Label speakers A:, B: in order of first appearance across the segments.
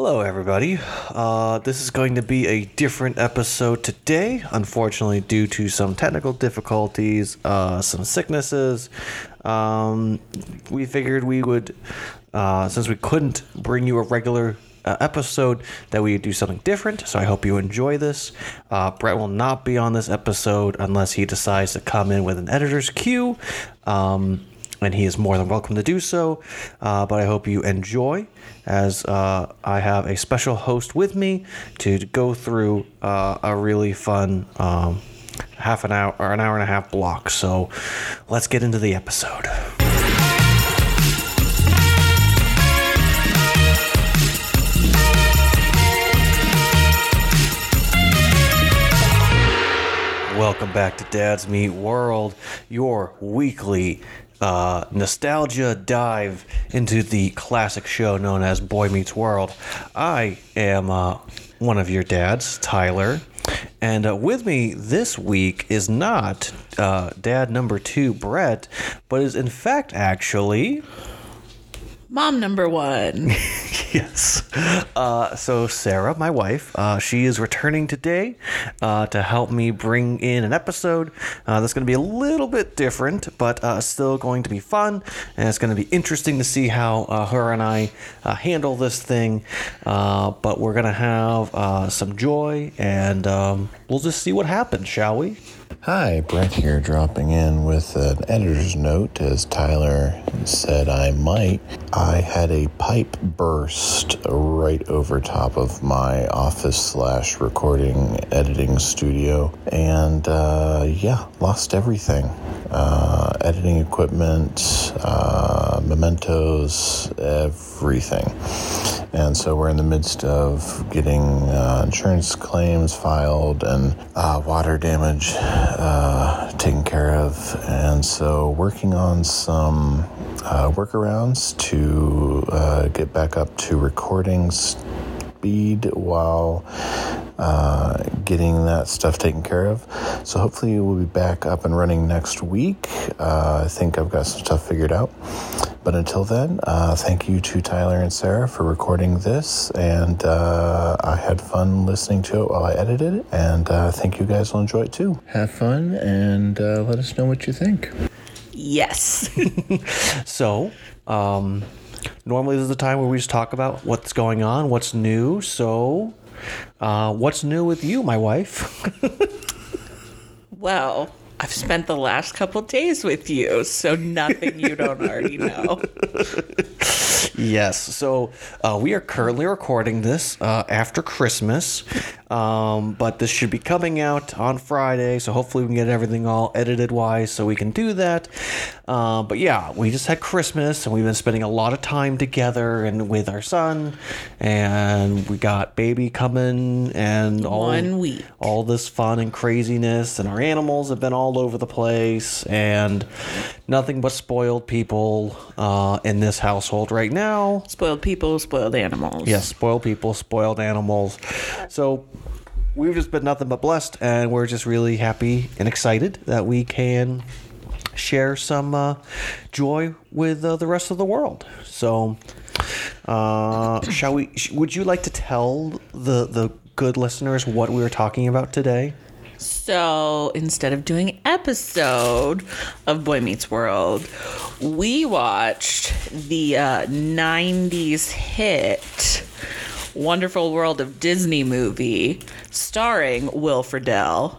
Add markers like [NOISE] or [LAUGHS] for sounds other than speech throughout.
A: Hello, everybody. Uh, this is going to be a different episode today, unfortunately, due to some technical difficulties, uh, some sicknesses. Um, we figured we would, uh, since we couldn't bring you a regular uh, episode, that we do something different. So I hope you enjoy this. Uh, Brett will not be on this episode unless he decides to come in with an editor's cue. Um, and he is more than welcome to do so. Uh, but I hope you enjoy, as uh, I have a special host with me to go through uh, a really fun um, half an hour or an hour and a half block. So let's get into the episode. Welcome back to Dads Meet World, your weekly uh, nostalgia dive into the classic show known as Boy Meets World. I am uh, one of your dads, Tyler, and uh, with me this week is not uh, dad number two, Brett, but is in fact actually.
B: Mom number one. [LAUGHS]
A: Yes. Uh, so Sarah, my wife, uh, she is returning today uh, to help me bring in an episode uh, that's going to be a little bit different, but uh, still going to be fun, and it's going to be interesting to see how uh, her and I handle this thing. But we're going to have some joy, and um, we'll just see what happens, shall we?
C: Hi, Brett here, dropping in with an editor's note. As Tyler said I might, I had a pipe burst right over top of my office slash recording editing studio, and uh, yeah, lost everything. Uh, editing equipment, uh, mementos, everything. And so we're in the midst of getting uh, insurance claims filed and uh, water damage uh, taken care of. And so working on some uh, workarounds to uh, get back up to recording speed while uh, getting that stuff taken care of. So hopefully we'll be back up and running next week. Uh, I think I've got some stuff figured out. But until then, uh, thank you to Tyler and Sarah for recording this. And uh, I had fun listening to it while I edited it. And uh, I think you guys will enjoy it too. Have fun and uh, let us know what you think.
B: Yes. [LAUGHS]
A: So, um, normally this is the time where we just talk about what's going on, what's new. So, uh, what's new with you, my wife? [LAUGHS]
B: well, I've spent the last couple days with you, so nothing you don't already know. [LAUGHS]
A: yes. So, uh, we are currently recording this uh, after Christmas, um, but this should be coming out on Friday. So, hopefully, we can get everything all edited wise so we can do that. Uh, but yeah, we just had Christmas and we've been spending a lot of time together and with our son, and we got baby coming and all
B: One week.
A: all this fun and craziness, and our animals have been all over the place, and nothing but spoiled people uh, in this household right now.
B: Spoiled people, spoiled animals.
A: Yes, spoiled people, spoiled animals. So we've just been nothing but blessed, and we're just really happy and excited that we can share some uh, joy with uh, the rest of the world. So, uh, shall we? Would you like to tell the the good listeners what we were talking about today?
B: So instead of doing episode of Boy Meets World, we watched the uh, 90s hit Wonderful World of Disney movie starring Will Friedle,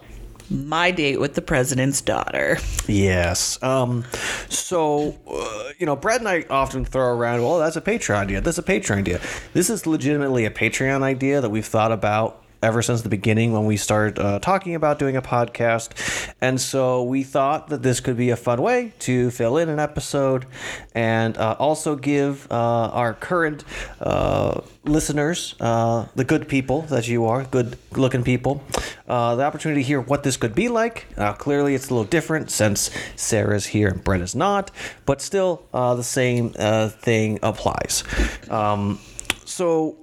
B: My Date with the President's Daughter.
A: Yes. Um, so, uh, you know, Brad and I often throw around, well, that's a Patreon idea. That's a Patreon idea. This is legitimately a Patreon idea that we've thought about ever since the beginning when we started uh, talking about doing a podcast. And so we thought that this could be a fun way to fill in an episode and uh, also give uh, our current uh, listeners, uh, the good people that you are, good looking people, uh, the opportunity to hear what this could be like. Clearly, it's a little different since Sarah's here and Brett is not, but still the same thing applies. Um, so.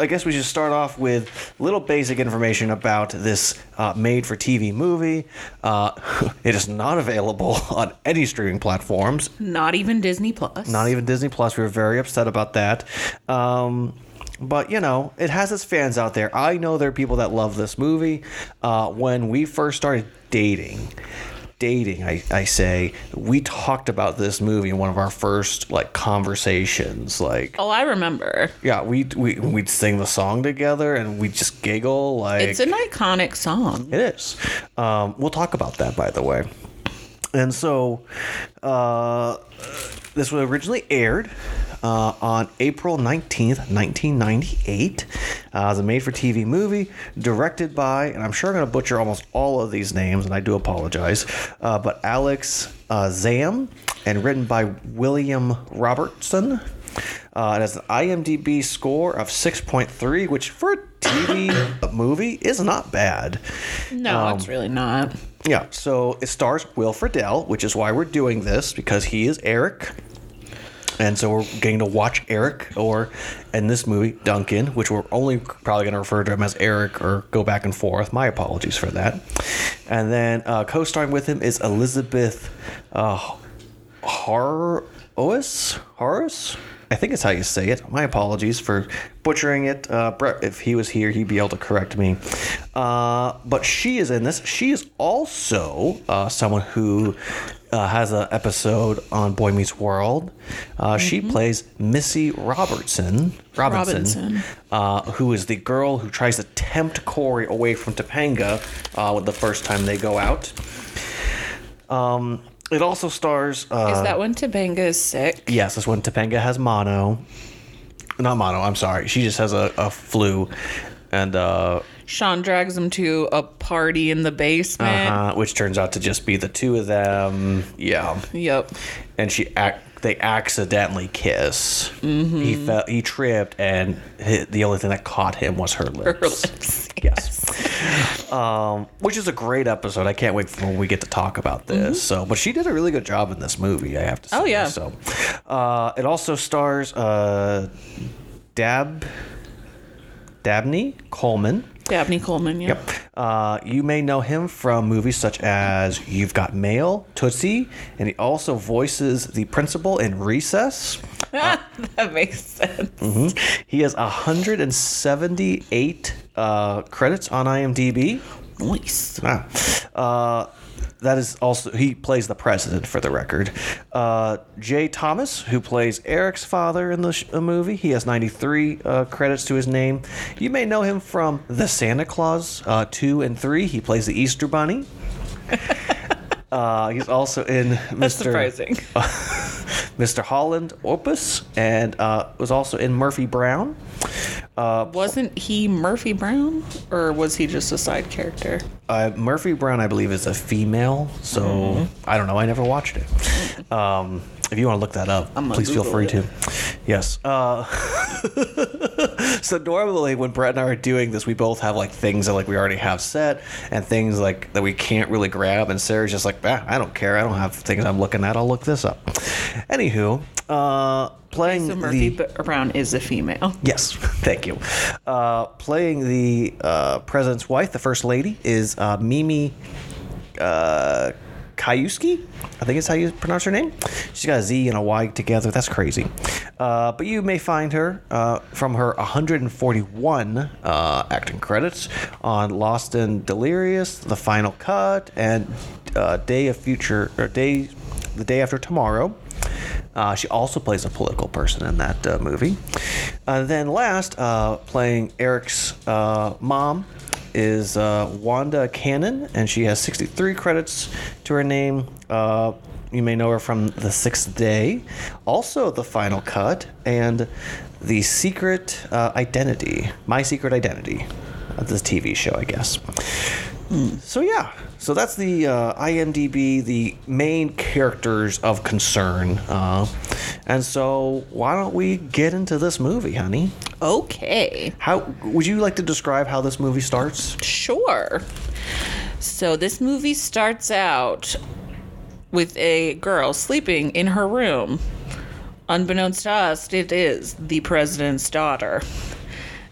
A: I guess we should start off with a little basic information about this uh, made for TV movie. Uh, [LAUGHS] it is not available [LAUGHS] on any streaming platforms,
B: Not even Disney Plus.
A: not even Disney Plus. We were very upset about that. Um, but you know, it has its fans out there. I know there are people that love this movie. Uh, when we first started dating, dating, I, I say, we talked about this movie in one of our first like conversations. Like,
B: Oh, I remember.
A: yeah, we we we'd sing the song together and we'd just giggle like
B: It's an iconic song.
A: it is. Um, we'll talk about that, by the way. And so, uh, this was originally aired uh, on April 19th, 1998, uh, as a made for TV movie directed by, and I'm sure I'm going to butcher almost all of these names, and I do apologize, uh, but Alex uh, Zamm, and written by William Robertson. Uh, it has an IMDb score of 6.3, which for a TV [COUGHS] movie is not bad.
B: No,
A: Um,
B: it's really not.
A: Yeah, so it stars Will Friedle, which is why we're doing this because he is Eric. And so we're getting to watch Eric, or in this movie, Duncan, which we're only probably going to refer to him as Eric or go back and forth. My apologies for that. And then uh, co starring with him is Elizabeth uh? Horace? I think it's how you say it. My apologies for butchering it. Uh, Brett, if he was here, he'd be able to correct me. Uh, but she is in this. She is also uh, someone who uh, has an episode on Boy Meets World. Uh, She plays Missy Robertson. Robinson,
B: Robinson.
A: Uh, who is the girl who tries to tempt Cory away from Topanga uh, the first time they go out. Um, it also stars. Uh,
B: Is that when Topanga is sick?
A: Yes, that's when Topanga has mono. Not mono, I'm sorry. She just has a, a flu. And, uh,
B: Shawn drags him to a party in the basement.
A: uh, which turns out to just be the two of them. Yeah.
B: Yep.
A: And she act. They accidentally kiss. He fell. He tripped, and the only thing that caught him was her lips.
B: Her lips. [LAUGHS]
A: Yes. um, which is a great episode. I can't wait for when we get to talk about this. So, but she did a really good job in this movie. I have to say.
B: Oh, yeah.
A: So, uh, it also stars uh, Dab Dabney Coleman.
B: Dabney Coleman, yeah.
A: Yep. Uh, you may know him from movies such as You've Got Mail, Tootsie, and he also voices the principal in Recess. [LAUGHS]
B: that makes sense.
A: He has 178 uh, credits on IMDb.
B: Nice.
A: Ah. Uh, that is also he plays the president for the record. Uh, Jay Thomas, who plays Eric's father in the sh- movie, he has 93 uh, credits to his name. You may know him from The Santa Claus uh, two and three. He plays the Easter Bunny. [LAUGHS] Uh, he's also in
B: That's
A: Mr.
B: surprising. [LAUGHS]
A: Mr. Holland Opus, and uh, was also in Murphy Brown.
B: Wasn't he Murphy Brown? Or was he just a side character?
A: Uh, Murphy Brown, I believe, is a female, so
B: Mm-hmm.
A: I don't know. I never watched it. [LAUGHS] Um, if you want to look that up, please feel free
B: it.
A: to. Yes. Uh, [LAUGHS] so normally when Brett and I are doing this, we both have like things that like we already have set and things like that we can't really grab. And Sarah's just like, ah, I don't care. I don't have things I'm looking at. I'll look this up. Anywho, uh, playing
B: So Murphy
A: the
B: Brown is a female. [LAUGHS]
A: Yes, [LAUGHS] thank you. Uh, playing the uh, president's wife, the first lady, is uh, Mimi uh, Kayuski. I think is how you pronounce her name. She's got a Z and a Y together. That's crazy. Uh, but you may find her uh, from her 141 uh, acting credits on Lost and Delirious, The Final Cut, and uh, Day of Future or Day, the Day After Tomorrow. Uh, she also plays a political person in that uh, movie. Uh, then last, uh, playing Eric's uh, mom is uh, Wanda Cannon, and she has 63 credits to her name. You may know her from The Sixth Day, also The Final Cut, and The Secret Identity, My Secret Identity, this TV show, I guess. So yeah, so that's the uh, IMDb, the main characters of concern, uh, and so why don't we get into this movie, honey?
B: Okay.
A: How would you like to describe how this movie starts?
B: Sure. So this movie starts out with a girl sleeping in her room. Unbeknownst to us, it is the president's daughter.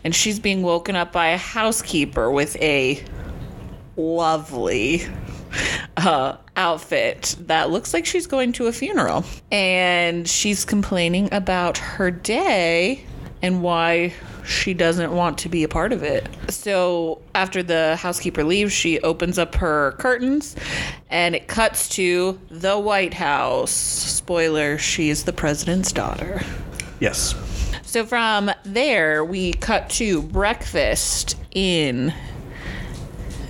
B: And she's being woken up by a housekeeper with a lovely uh, outfit that looks like she's going to a funeral. And she's complaining about her day and why she doesn't want to be a part of it. So after the housekeeper leaves, she opens up her curtains and it cuts to the White House. Spoiler, she's the president's daughter.
A: Yes.
B: So from there, we cut to breakfast in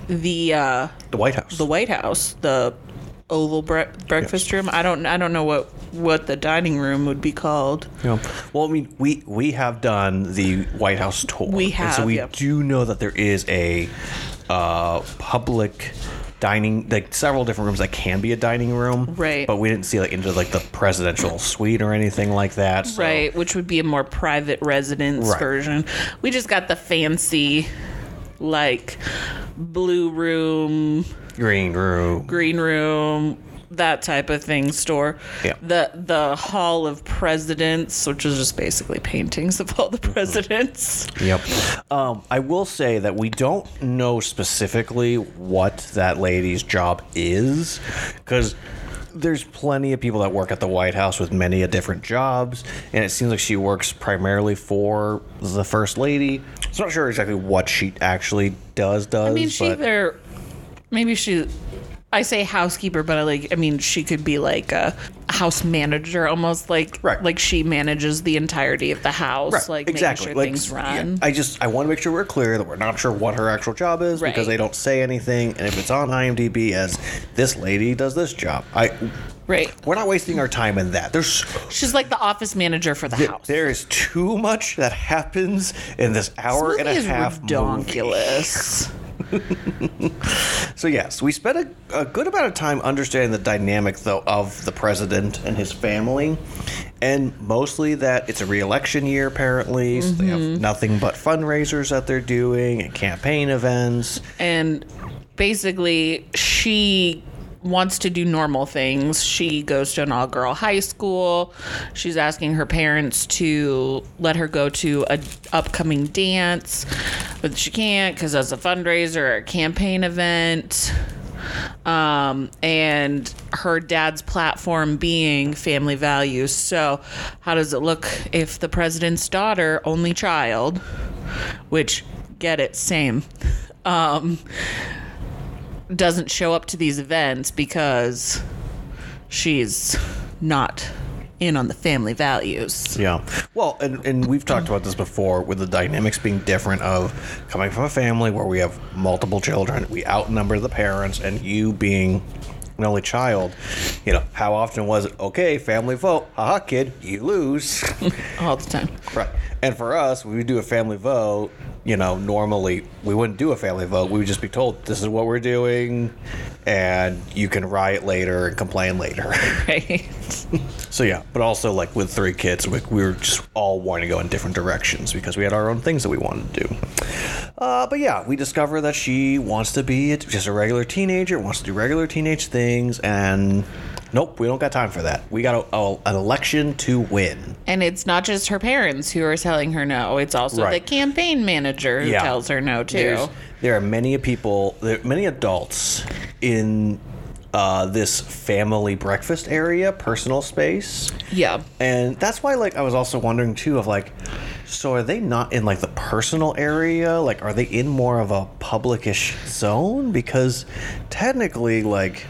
B: the uh,
A: The White House.
B: the White House, the oval bre- breakfast room. I don't I don't know what what the dining room would be called.
A: Yeah. Well, I mean, we we have done the White House tour.
B: We
A: and
B: have,
A: so we
B: yeah.
A: do know that there is a uh, public dining, like several different rooms that can be a dining room.
B: Right.
A: But we didn't see like into like the presidential suite or anything like that. so-
B: Right, which would be a more private residence
A: Right.
B: version. We just got the fancy like blue room,
A: Green room.
B: green room, that type of thing store.
A: Yeah.
B: The the Hall of Presidents, which is just basically paintings of all the presidents.
A: Yep. Um, I will say that we don't know specifically what that lady's job is, because there's plenty of people that work at the White House with many a different jobs, and it seems like she works primarily for the First Lady. So I'm not sure exactly what she actually does. Does
B: I mean, she
A: but
B: either maybe she. I say housekeeper, but I like. I mean, she could be like a house manager, almost like
A: Right.
B: like she manages the entirety of the house,
A: Right,
B: like
A: exactly.
B: making sure
A: Like,
B: things
A: yeah,
B: run.
A: I just I want to make sure we're clear that we're not sure what her actual job is because they don't say anything, and if it's on IMDb as this lady does this job, I
B: right.
A: we're not wasting our time in that. There's
B: She's like the office manager for the house.
A: there is too much that happens in this hour
B: This
A: and a half movie. So yes, we spent a, a good amount of time understanding the dynamic though of the president and his family, and mostly that it's a re-election year apparently. So they have mm-hmm. nothing but fundraisers that they're doing and campaign events.
B: and basically she wants to do normal things. She goes to an all girl high school. She's asking her parents to let her go to a upcoming dance, but she can't cuz that's a fundraiser or a campaign event. Um, and her dad's platform being family values. So, how does it look if the president's daughter, only child, which get it, same, um, doesn't show up to these events because she's not in on the family values.
A: Yeah. Well, and, and we've talked about this before with the dynamics being different of coming from a family where we have multiple children, we outnumber the parents, and you being an only child, you know, how often was it, okay, family vote, haha, kid, you lose. [LAUGHS]
B: All the time.
A: right. And for us, we do a family vote, you know, normally we wouldn't do a family vote. We would just be told, this is what we're doing, and you can riot later and complain later. [LAUGHS]
B: Right.
A: So yeah, but also like with three kids, we, we were just all wanting to go in different directions because we had our own things that we wanted to do. Uh, but yeah, we discover that she wants to be just a regular teenager, wants to do regular teenage things, and nope, we don't got time for that. We got a, a, an election to win.
B: And it's not just her parents who are telling her no, it's also
A: Right.
B: the campaign manager who
A: Yeah.
B: tells her no, too.
A: There's, there are many people, there are many adults in uh, this family breakfast area, personal space.
B: yeah.
A: And that's why, like, I was also wondering too of like, so are they not in like the personal area? Like, are they in more of a publicish zone? Because technically, like,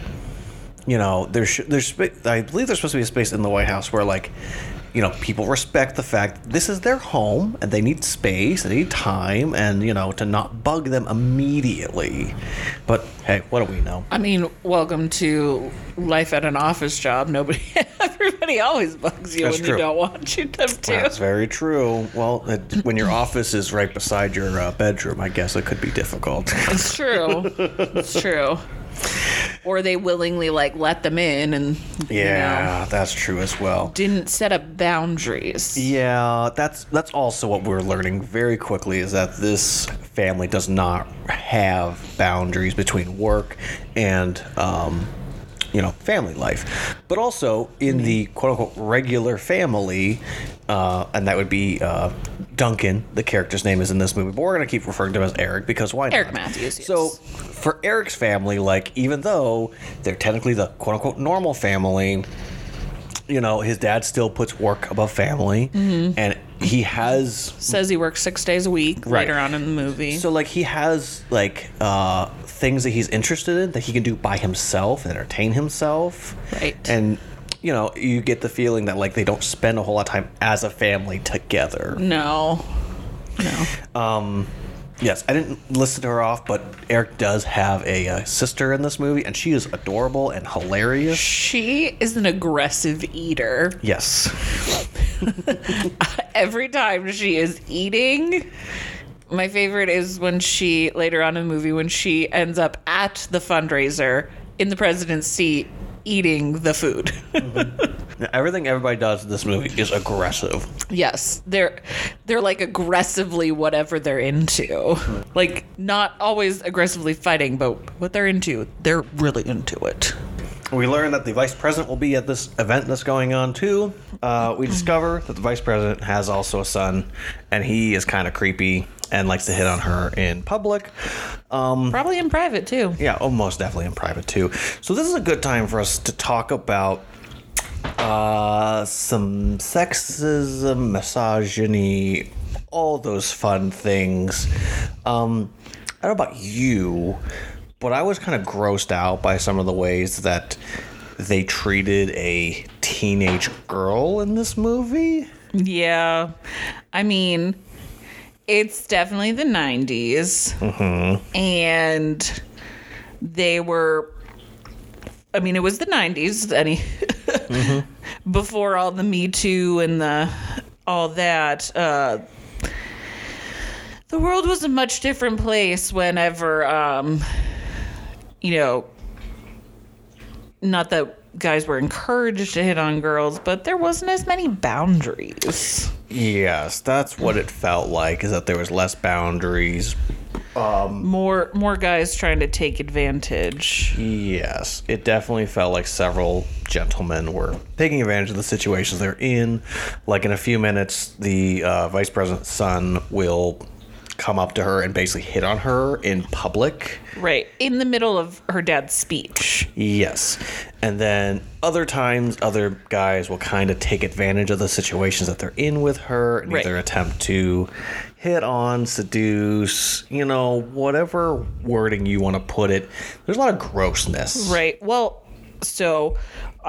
A: you know, there's there's I believe there's supposed to be a space in the White House where like, you know, people respect the fact this is their home and they need space, they need time, and you know, to not bug them immediately. But hey, what do we know?
B: I mean, welcome to life at an office job. Nobody, [LAUGHS] everybody always bugs you
A: That's
B: when
A: true.
B: you don't want you them to.
A: That's very true. Well, [LAUGHS] it, when your office is right beside your uh, bedroom, I guess it could be difficult.
B: It's true. it's [LAUGHS] true. Or they willingly like let them in and you know,
A: yeah, that's true as well.
B: didn't set up boundaries.
A: Yeah, that's that's also what we're learning very quickly is that this family does not have boundaries between work and um, you know family life, but also in the quote unquote regular family, uh, and that would be uh, Duncan. The character's name is in this movie, but we're gonna keep referring to him as Eric because why not?
B: Eric Matthews, yes.
A: So for Eric's family, like even though they're technically the quote unquote normal family, you know, his dad still puts work above family, and he has
B: Says he works six days a week
A: Right.
B: later on in the movie.
A: so like he has like uh things that he's interested in that he can do by himself and entertain himself.
B: Right.
A: And you know, you get the feeling that like they don't spend a whole lot of time as a family together.
B: no. No.
A: Yes, I didn't listen to her off, but Eric does have a uh, sister in this movie, and she is adorable and hilarious.
B: She is an aggressive eater.
A: Yes. [LAUGHS]
B: Every time she is eating, my favorite is when she, later on in the movie, when she ends up at the fundraiser in the president's seat eating the food. [LAUGHS]
A: Everything everybody does in this movie is aggressive.
B: yes, they're they're like aggressively whatever they're into. Like not always aggressively fighting, but what they're into, they're really into it.
A: We learn that the vice president will be at this event that's going on too. Uh, we discover that the vice president has also a son, and he is kind of creepy and likes to hit on her in public. Um,
B: Probably in private too.
A: yeah, oh, most definitely in private too. So this is a good time for us to talk about uh, some sexism, misogyny, all those fun things. Um, I don't know about you, but I was kind of grossed out by some of the ways that they treated a teenage girl in this movie.
B: Yeah. I mean, it's definitely the 90s. And they were, I mean, it was the 90s, any, [LAUGHS] before all the Me Too and the, all that. Uh, the world was a much different place whenever, um, you know, not that guys were encouraged to hit on girls, but there wasn't as many boundaries.
A: Yes, that's what it felt like. Is that there was less boundaries.
B: Um, More more guys trying to take advantage.
A: Yes, it definitely felt like several gentlemen were taking advantage of the situations they're in. Like in a few minutes, the uh, vice president's son will come up to her and basically hit on her in public.
B: Right. In the middle of her dad's speech.
A: Yes. And then other times, other guys will kind of take advantage of the situations that they're in with her and
B: Right.
A: either attempt to hit on, seduce, you know, whatever wording you want to put it. There's a lot of grossness.
B: Right. Well, so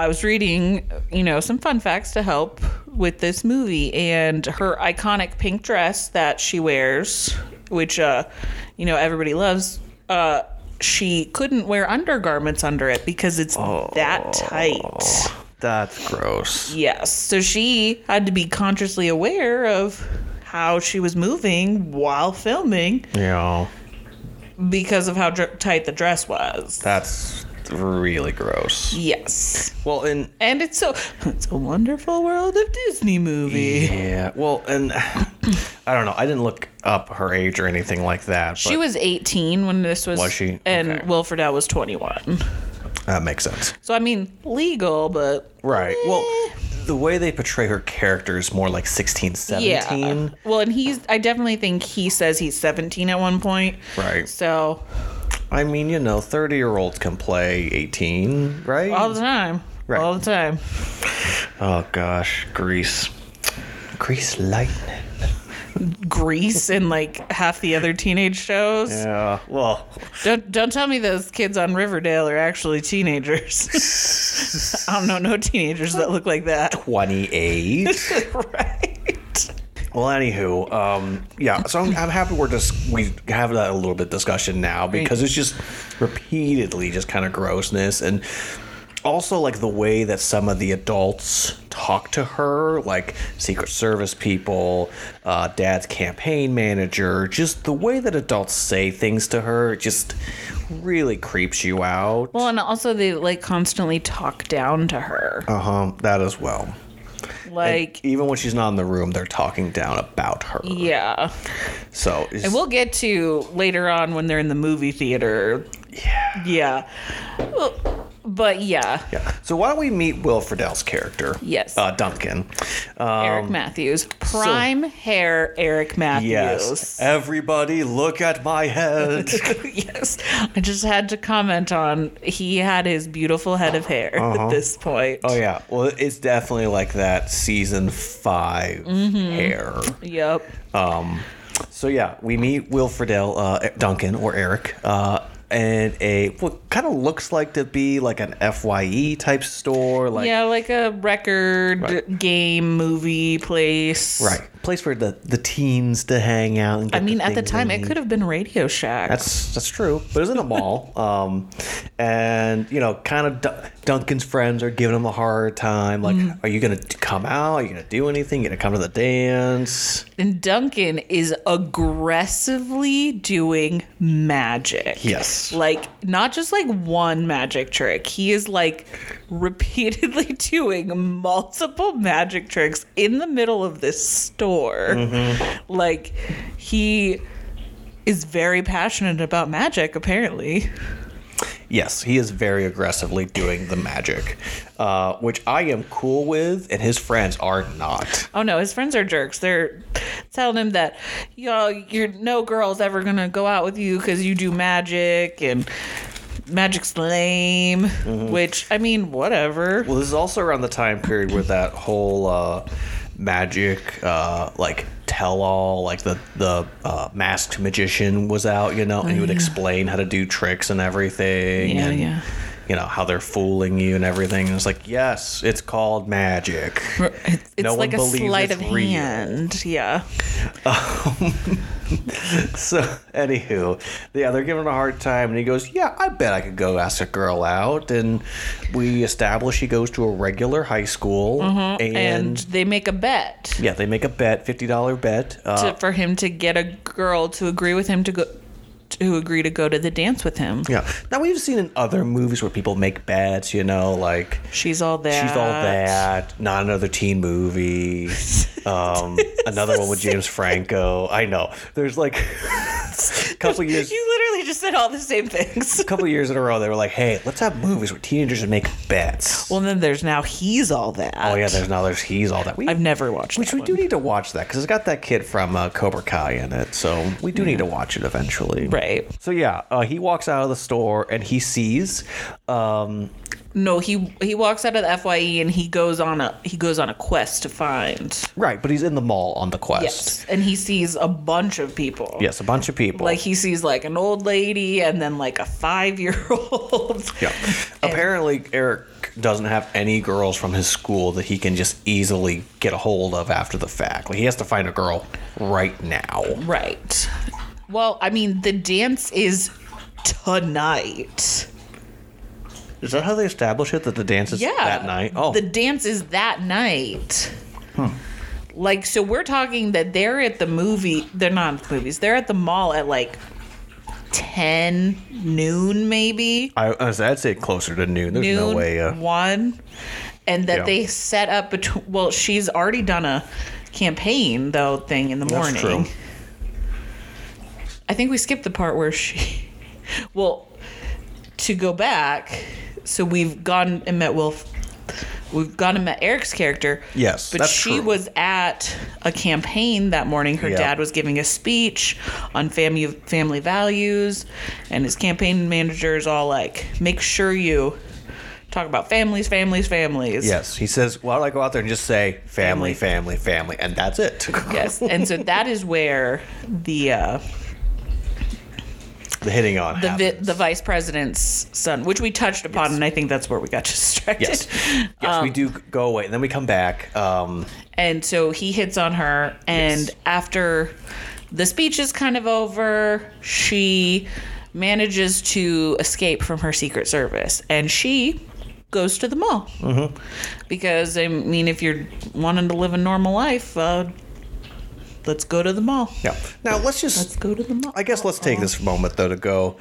B: I was reading, you know, some fun facts to help with this movie and her iconic pink dress that she wears, which uh, you know, everybody loves, uh she couldn't wear undergarments under it because it's that tight.
A: That's gross.
B: Yes. So she had to be consciously aware of how she was moving while filming
A: Yeah.
B: because of how dr- tight the dress was.
A: That's really gross.
B: Yes.
A: Well, and
B: And it's so it's a wonderful world of Disney movie.
A: yeah, well, and [COUGHS] I don't know. I didn't look up her age or anything like that.
B: She was 18 when this was
A: Was she?
B: and
A: Okay.
B: Will Friedle was 21.
A: that makes sense,
B: So I mean, legal, but
A: right? Well, eh. the way they portray her character is more like 16, 17.
B: yeah. Well, and he's I definitely think he says he's 17 at one point.
A: Right.
B: So,
A: I mean, you know, 30 year olds can play 18, right?
B: all the time.
A: Right.
B: All the time.
A: oh gosh, Grease. Grease lightning.
B: Grease and like half the other teenage shows.
A: Yeah. Well,
B: Don't don't tell me those kids on Riverdale are actually teenagers. [LAUGHS] I don't know no teenagers that look like that.
A: 28. [LAUGHS]
B: right.
A: Well, anywho, um, yeah. So I'm, I'm happy we're just we have that a little bit discussion now because it's just repeatedly just kind of grossness and also like the way that some of the adults talk to her, like Secret Service people, uh, Dad's campaign manager, just the way that adults say things to her, just really creeps you out.
B: Well, and also they like constantly talk down to her.
A: Uh huh. That as well.
B: Like
A: Even when she's not in the room, they're talking down about her.
B: yeah.
A: So it's,
B: And we'll get to later on when they're in the movie theater. Yeah. Yeah. But yeah,
A: Yeah. So why don't we meet Will Friedle's character?
B: Yes.
A: Uh, Duncan. Um,
B: Eric Matthews, prime hair Eric Matthews.
A: Yes. Everybody, look at my head. [LAUGHS]
B: yes. I just had to comment on he had his beautiful head of hair at this point.
A: oh yeah. Well, it's definitely like that season 5 hair.
B: Yep.
A: Um, so yeah, we meet Will Friedle, uh, Duncan or Eric, uh, and a what kind of looks like to be like an FYE type store, like
B: yeah, like a record game movie place.
A: right place for the the teens to hang out. And
B: I mean,
A: the
B: at the time, it could have been Radio Shack.
A: That's that's true, but it's in a mall. [LAUGHS] Um, and you know, kind of D- Duncan's friends are giving him a hard time. Like,
B: Mm.
A: are you gonna come out? Are you gonna do anything? You gonna come to the dance?
B: and Duncan is aggressively doing magic.
A: Yes.
B: Like, not just like one magic trick. He is like repeatedly [LAUGHS] doing multiple magic tricks in the middle of this
A: Mm-hmm.
B: Like, he is very passionate about magic, apparently.
A: Yes, he is very aggressively doing the magic, uh, which I am cool with, and his friends are not.
B: Oh no, his friends are jerks. They're telling him that, y'all, you're no girl's ever gonna go out with you because you do magic and magic's lame. Which I mean, whatever.
A: Well, this is also around the time period where that whole uh, magic, uh, like tell all, like the the uh, masked magician was out, you know, and he would explain how to do tricks and everything.
B: Yeah,
A: and,
B: yeah.
A: You know how they're fooling you and everything. And it's like, yes, it's called magic.
B: It's, it's
A: No
B: like a sleight of
A: real.
B: hand. Yeah. [LAUGHS]
A: So, anywho, yeah, they're giving him a hard time, and he goes, "Yeah, I bet I could go ask a girl out." And we establish he goes to a regular high school, and,
B: Mm-hmm. And they make a bet
A: yeah, they make a bet, fifty dollar bet. Uh,
B: to, for him to get a girl to agree with him to go to agree to go to the dance with him.
A: yeah. Now we've seen in other movies where people make bets, you know, like
B: She's all that.
A: she's all that, not another teen movie, [LAUGHS] um, another one with James Franco. I know. There's like a [LAUGHS] couple years.
B: You literally just said all the same things.
A: A couple years in a row, they were like, "Hey, let's have movies where teenagers make bets."
B: Well, then there's now he's all that.
A: Oh yeah, there's now there's he's all that. We,
B: I've never watched
A: which we
B: one.
A: do need to watch that because it's got that kid from uh, Cobra Kai in it, so we do need to watch it eventually.
B: Right.
A: So yeah, uh, he walks out of the store and he sees, um,
B: No, he he walks out of the FYE and he goes on a he goes on a quest to find.
A: right, but he's in the mall on the quest.
B: Yes, and he sees a bunch of people.
A: Yes, a bunch of people.
B: Like he sees like an old lady and then like a five year old. [LAUGHS]
A: yeah. Apparently, Eric doesn't have any girls from his school that he can just easily get a hold of after the fact. Like he has to find a girl right now.
B: Right. Well, I mean, the dance is tonight.
A: Is that how they establish it? That the dance is
B: Yeah.
A: that night? Oh,
B: The dance is that night. Hmm. Like, so we're talking that they're at the movie. They're not at the movies. They're at the mall at like 10 noon, maybe.
A: I, I'd say closer to noon. There's
B: noon,
A: no way. Uh,
B: one. And that
A: Yeah.
B: they set up between. Well, she's already done a campaign, though, thing in the morning.
A: True.
B: I think we skipped the part where she. [LAUGHS] Well, to go back, so we've gone and met Will. We've gone and met Eric's character.
A: Yes,
B: but she
A: true.
B: was at a campaign that morning. Her
A: Yeah.
B: dad was giving a speech on family family values, and his campaign manager is all like, "Make sure you talk about families, families, families."
A: Yes, he says, "Why don't I go out there and just say family, family, family, and that's it."
B: Yes, and so that is where the uh,
A: the hitting on
B: the vi- the vice president's son, which we touched upon, and I think that's where we got [LAUGHS] distracted.
A: yes, yes,
B: Um,
A: we do go away, and then we come back. Um,
B: And so he hits on her, and
A: Yes.
B: after the speech is kind of over, she manages to escape from her secret service, and she goes to the mall
A: Mm-hmm.
B: because I mean, if you're wanting to live a normal life, uh, let's go to the mall.
A: yeah. Now let's just.
B: Let's go to the mall.
A: I guess let's take this moment though to go.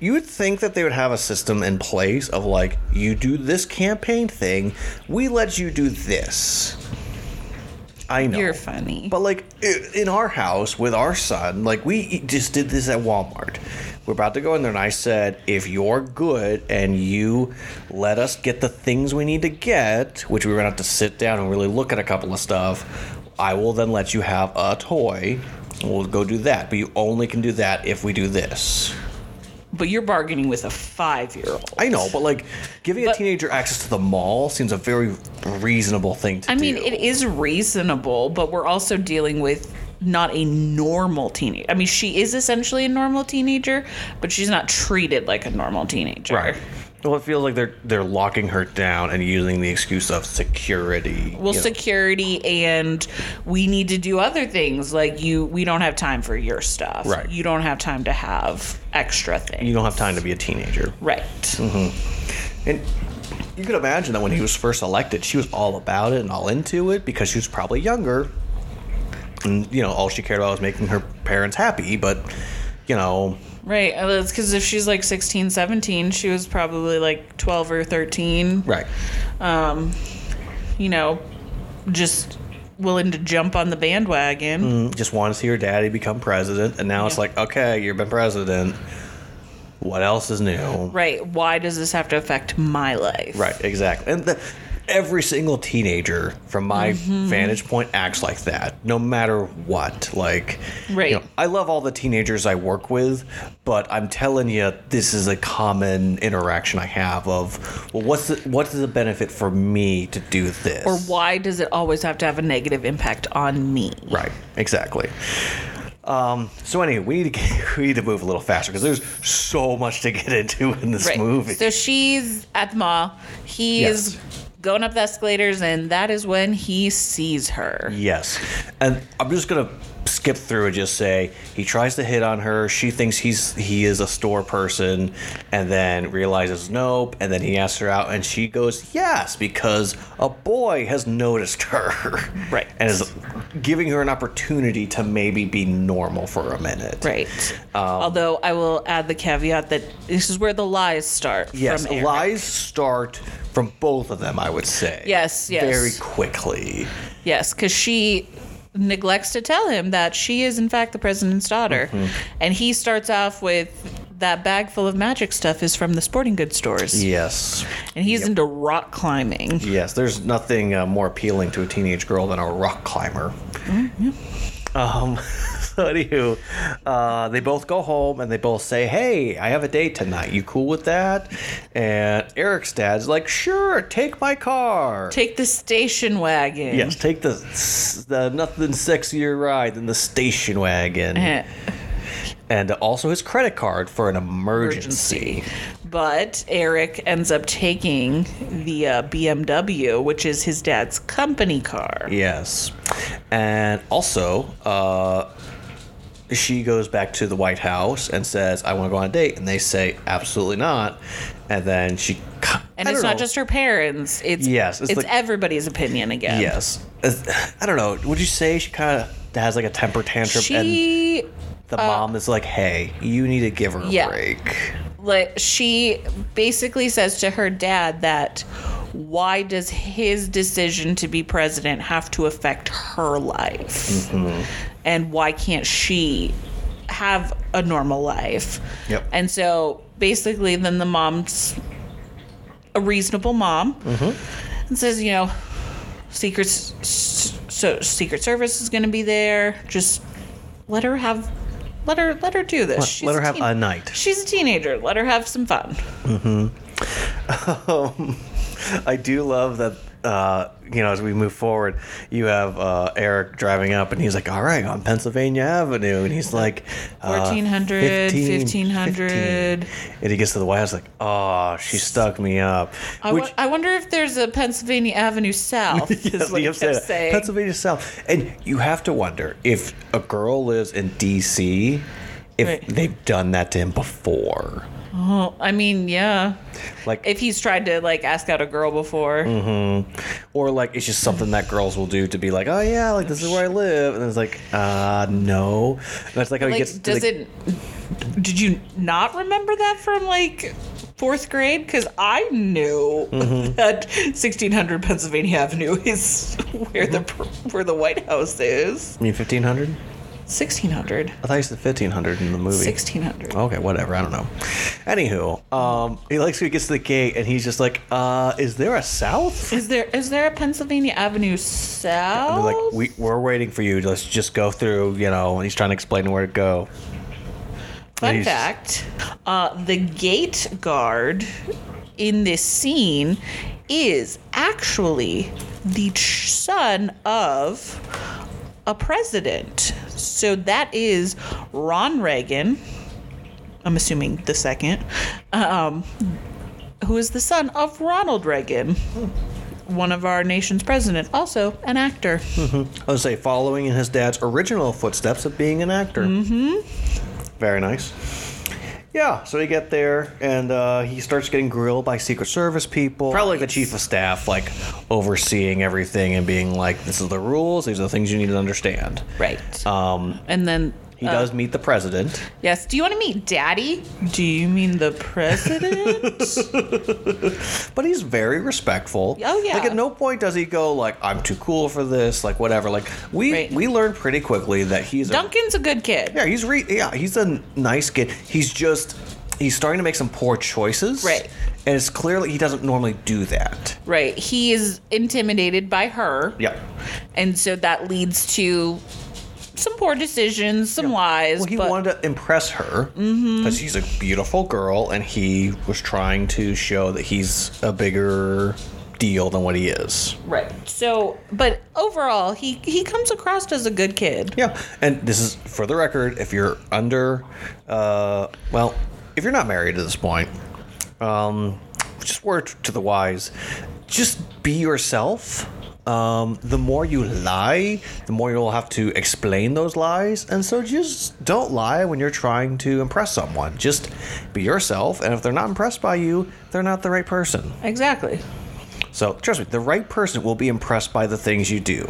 A: You would think that they would have a system in place of like, you do this campaign thing, we let you do this. I know.
B: You're funny.
A: But like in our house with our son, like we just did this at Walmart. We're about to go in there, and I said, if you're good and you let us get the things we need to get, which we were gonna have to sit down and really look at a couple of stuff, I will then let you have a toy. We'll go do that, but you only can do that if we do this.
B: but you're bargaining with a five year old.
A: I know, but like giving a teenager access to the mall seems a very reasonable thing to
B: I
A: do.
B: I mean, it is reasonable, but we're also dealing with not a normal teenager. I mean, she is essentially a normal teenager, but she's not treated like a normal teenager.
A: Right. Well, it feels like they're they're locking her down and using the excuse of security.
B: Well,
A: you know.
B: security and we need to do other things like you. We don't have time for your stuff.
A: Right.
B: You don't have time to have extra things.
A: you don't have time to be a teenager.
B: Right. Mm-hmm.
A: And you could imagine that when he was first elected, she was all about it and all into it because she was probably younger. And, you know, all she cared about was making her parents happy. But, you know,
B: Right. Uh, It's because if she's like 16, 17, she was probably like 12 or 13.
A: right.
B: You know, just willing to jump on the bandwagon.
A: Just want to see her daddy become president. And now it's like, okay, you've been president. What else is new?
B: Right. Why does this have to affect my life?
A: Right, exactly. And the, every single teenager, from my
B: Mm-hmm.
A: vantage point, acts like that, no matter what. Like,
B: Right.
A: you know, I love all the teenagers I work with, but I'm telling you, this is a common interaction I have of, well, what's the, what's the benefit for me to do this?
B: Or why does it always have to have a negative impact on me?
A: Right, exactly. Um, so anyway, we need to get, [LAUGHS] we need to move a little faster because there's so much to get into in this
B: Right.
A: movie.
B: So she's at the mall. He
A: Yes.
B: Going up the escalators, and that is when he sees her.
A: Yes. And I'm just gonna skip through and just say he tries to hit on her. She thinks he's he is a store person and then realizes nope. And then he asks her out and she goes, Yes, because a boy has noticed her. [LAUGHS]
B: Right.
A: And is giving her an opportunity to maybe be normal for a minute.
B: Right.
A: Um,
B: Although I will add the caveat that this is where the lies start.
A: Yes, lies start from both of them, I would say.
B: Yes, yes.
A: Very quickly.
B: Yes, because she neglects to tell him that she is in fact the president's daughter,
A: Mm-hmm.
B: and he starts off with that bag full of magic stuff is from the sporting goods stores,
A: Yes.
B: and he's into rock climbing.
A: Yes, there's nothing uh, more appealing to a teenage girl than a rock climber. Um, [LAUGHS] so anywho, uh, they both go home and they both say, "Hey, I have a date tonight. You cool with that?" And Eric's dad's like, "Sure, take my car."
B: Take the station wagon.
A: yes, take the the nothing sexier ride than the station wagon,
B: Eh,
A: and also his credit card for an emergency.
B: But Eric ends up taking the uh, BMW, which is his dad's company car.
A: Yes. And also, uh, she goes back to the White House and says, I want to go on a date. And they say, absolutely not. And then she.
B: And it's
A: don't
B: just her parents. It's
A: Yes, it's
B: it's,
A: like-
B: everybody's opinion again.
A: Yes. Uh, I don't know. Would you say she kind of has like a temper tantrum and
B: She
A: the mom is like, hey, you need to give her a
B: yeah.
A: break?
B: Like she basically says to her dad that why does his decision to be president have to affect her life? Mm-hmm. And why can't she have a normal life?
A: Yep.
B: and so basically then the mom's a reasonable mom mm-hmm. and says you know secret so secret service is going to be there. Just let her have let her let her do this
A: Let,
B: She's
A: let her have
B: teen-
A: a night.
B: She's a teenager. Let her have some fun. Hmm. [LAUGHS]
A: I do love that. Uh, you know, as we move forward, you have uh, Eric driving up, and he's like, "All right, on Pennsylvania Avenue," and he's like, uh,
B: 1400,
A: 15,
B: 1500.
A: 15. and he gets to the White House like, "Oh, she stuck me up."
B: I,
A: Which,
B: I wonder if there's a Pennsylvania Avenue South. [LAUGHS]
A: Yes, you
B: kept
A: say
B: saying.
A: Pennsylvania South, and you have to wonder if a girl lives in D.C. If
B: Right.
A: they've done that to him before,
B: Oh, I mean, yeah.
A: like
B: If he's tried to like ask out a girl before,
A: or like it's just something that girls will do to be like, oh yeah, like this is where I live, and it's like, uh, no. And it's like how he gets.
B: does
A: the-
B: it? Did you not remember that from like fourth grade because I knew
A: Mm-hmm. [LAUGHS]
B: that 1600 Pennsylvania Avenue is [LAUGHS] where the
A: Mm-hmm.
B: where the White House is.
A: You mean 1500?
B: 1600.
A: I thought you said 1500 in the movie.
B: 1600.
A: Okay, whatever. I don't know. Anywho, um, he likes he gets to the gate and he's just like, uh, is there a south?
B: Is there is there a Pennsylvania Avenue South?
A: And they're like, we, we're waiting for you. Let's just go through, you know, and he's trying to explain where to go.
B: Fun
A: He's-
B: fact: uh, the gate guard in this scene is actually the son of a president. So that is Ron Reagan. I'm assuming the second, um, who is the son of Ronald Reagan, one of our nation's president, also an actor.
A: I would say following in his dad's original footsteps of being an actor. Mm-hmm. Very nice. Yeah, so they get there and uh, he starts getting grilled by Secret Service people. Probably like the chief of staff, like overseeing everything and being like, "This is the rules. These are the things you need to understand."
B: Right.
A: Um,
B: and then
A: he does meet the president.
B: Yes. Do you want to meet Daddy? Do you mean the president? [LAUGHS]
A: But he's very respectful.
B: Oh, yeah.
A: Like at no point does he go like I'm too cool for this, like whatever. Like we
B: Right.
A: we learned pretty quickly that he's a,
B: Duncan's a good kid.
A: yeah he's re- yeah he's a nice kid. He's just he's starting to make some poor choices.
B: Right.
A: And it's clearly he doesn't normally do that.
B: Right. He is intimidated by her.
A: Yeah.
B: And so that leads to some poor decisions, some lies.
A: Well, he
B: but
A: wanted to impress her because she's a beautiful girl, and he was trying to show that he's a bigger deal than what he is.
B: right. So, but overall, he he comes across as a good kid.
A: Yeah, and this is for the record. If you're under, uh, well, if you're not married at this point, um, just word to the wise, just be yourself. Um, the more you lie, the more you'll have to explain those lies, and so just don't lie when you're trying to impress someone. Just be yourself, and if they're not impressed by you, they're not the right person.
B: Exactly.
A: So trust me, the right person will be impressed by the things you do.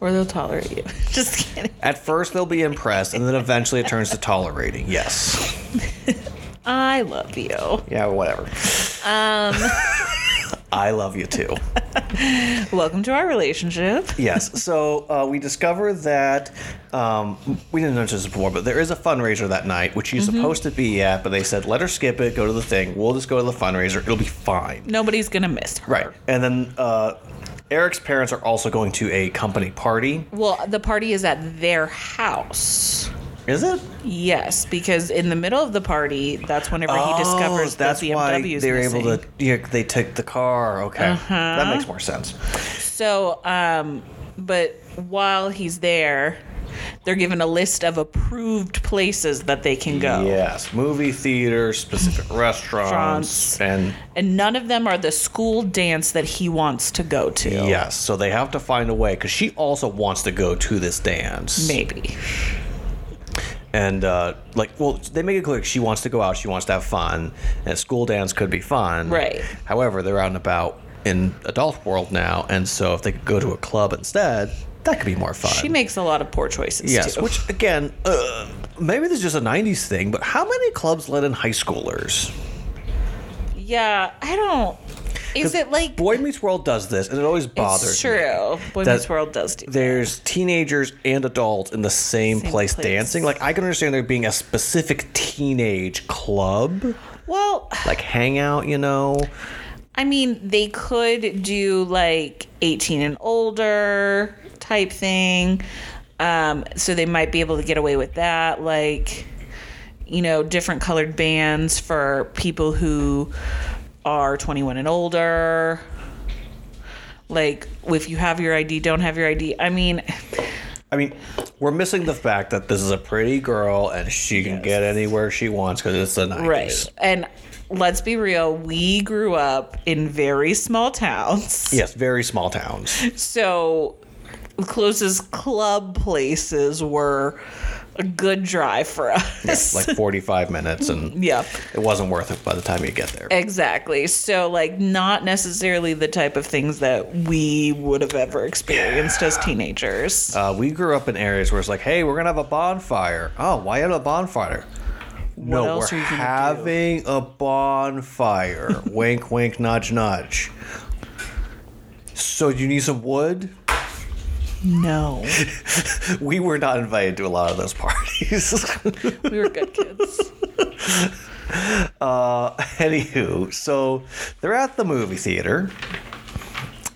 B: Or they'll tolerate you. [LAUGHS] Just kidding.
A: At first, they'll be impressed, and then eventually it turns to tolerating. Yes. [LAUGHS]
B: I love you.
A: Yeah, whatever. Um. [LAUGHS] I love you too. [LAUGHS]
B: Welcome to our relationship.
A: Yes. So uh, we discover that um, we didn't mention this before, but there is a fundraiser that night, which she's supposed to be at, but they said let her skip it, go to the thing. We'll just go to the fundraiser. It'll be fine.
B: Nobody's gonna miss her.
A: Right. And then uh, Eric's parents are also going to a company party.
B: Well, the party is at their house.
A: Is it?
B: Yes, because in the middle of the party, that's whenever he discovers
A: Oh, that's
B: the
A: why
B: BMW is
A: they're
B: missing.
A: able to. Yeah, they took the car. Okay,
B: Uh-huh.
A: that makes more sense.
B: So, um, but while he's there, they're given a list of approved places that they can go.
A: Yes, movie theaters, specific [SIGHS]
B: Restaurants.
A: restaurants, and
B: And none of them are the school dance that he wants to go to.
A: yes, so they have to find a way because she also wants to go to this dance.
B: Maybe.
A: And uh, like, well, they make it clear she wants to go out, she wants to have fun, and school dance could be fun.
B: Right.
A: However, they're out and about in adult world now, and so if they could go to a club instead, that could be more fun.
B: She makes a lot of poor choices
A: Yes,
B: too.
A: which again, uh, maybe this is just a '90s thing, but how many clubs let in high schoolers?
B: yeah, I don't. Is it like
A: Boy Meets World does this, and it always bothers me?
B: it's
A: me.
B: true? Boy Meets World does do.
A: There's teenagers and adults in the same,
B: Same
A: place,
B: place.
A: dancing. Like I can understand there being a specific teenage club,
B: Well,
A: like hangout, you know.
B: I mean, they could do like 18 and older type thing. Um, so they might be able to get away with that. Like, you know, different colored bands for people who are 21 and older. Like, if you have your ID, don't have your ID. I mean, [LAUGHS]
A: I mean, we're missing the fact that this is a pretty girl and she can get anywhere she wants because it's the 90s.
B: right. And let's be real, we grew up in very small towns. [LAUGHS]
A: Yes, very small towns.
B: So the closest club places were a good drive for us.
A: like 45 minutes, and [LAUGHS]
B: Yep.
A: it wasn't worth it by the time you get there.
B: Exactly. So like not necessarily the type of things that we would have ever experienced as teenagers.
A: Uh, we grew up in areas where it's like, hey, we're gonna have a bonfire. Oh, why have a bonfire? no,
B: else
A: we're
B: gonna do?
A: having a bonfire. [LAUGHS] wink, wink, nudge, nudge. So you need some wood?
B: No, [LAUGHS]
A: We were not invited to a lot of those parties. [LAUGHS]
B: we were good kids.
A: uh, anywho, so they're at the movie theater.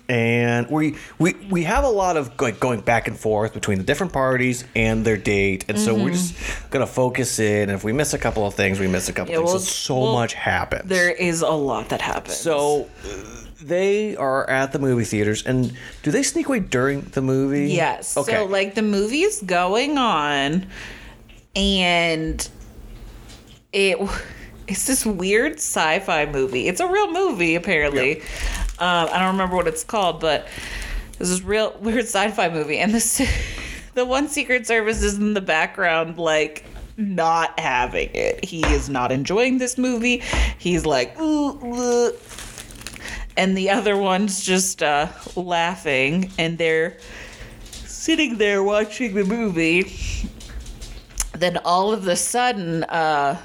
A: And we, we we have a lot of like going back and forth between the different parties and their date, and so
B: Mm-hmm.
A: we're just gonna focus in. And if we miss a couple of things, we miss a couple
B: Yeah,
A: things.
B: well,
A: so so
B: well,
A: much happens.
B: There is a lot that happens.
A: So uh, they are at the movie theaters, and do they sneak away during the movie?
B: Yes.
A: Okay.
B: So like the movie's going on and it [LAUGHS] it's this weird sci-fi movie. It's a real movie apparently. Um, I don't remember what it's called, but this is real [LAUGHS] weird sci-fi movie and the [LAUGHS] the one secret service is in the background like not having it. He is not enjoying this movie. He's like ooh, ooh. And the other one's just uh, laughing and they're sitting there watching the movie. Then all of a sudden, uh,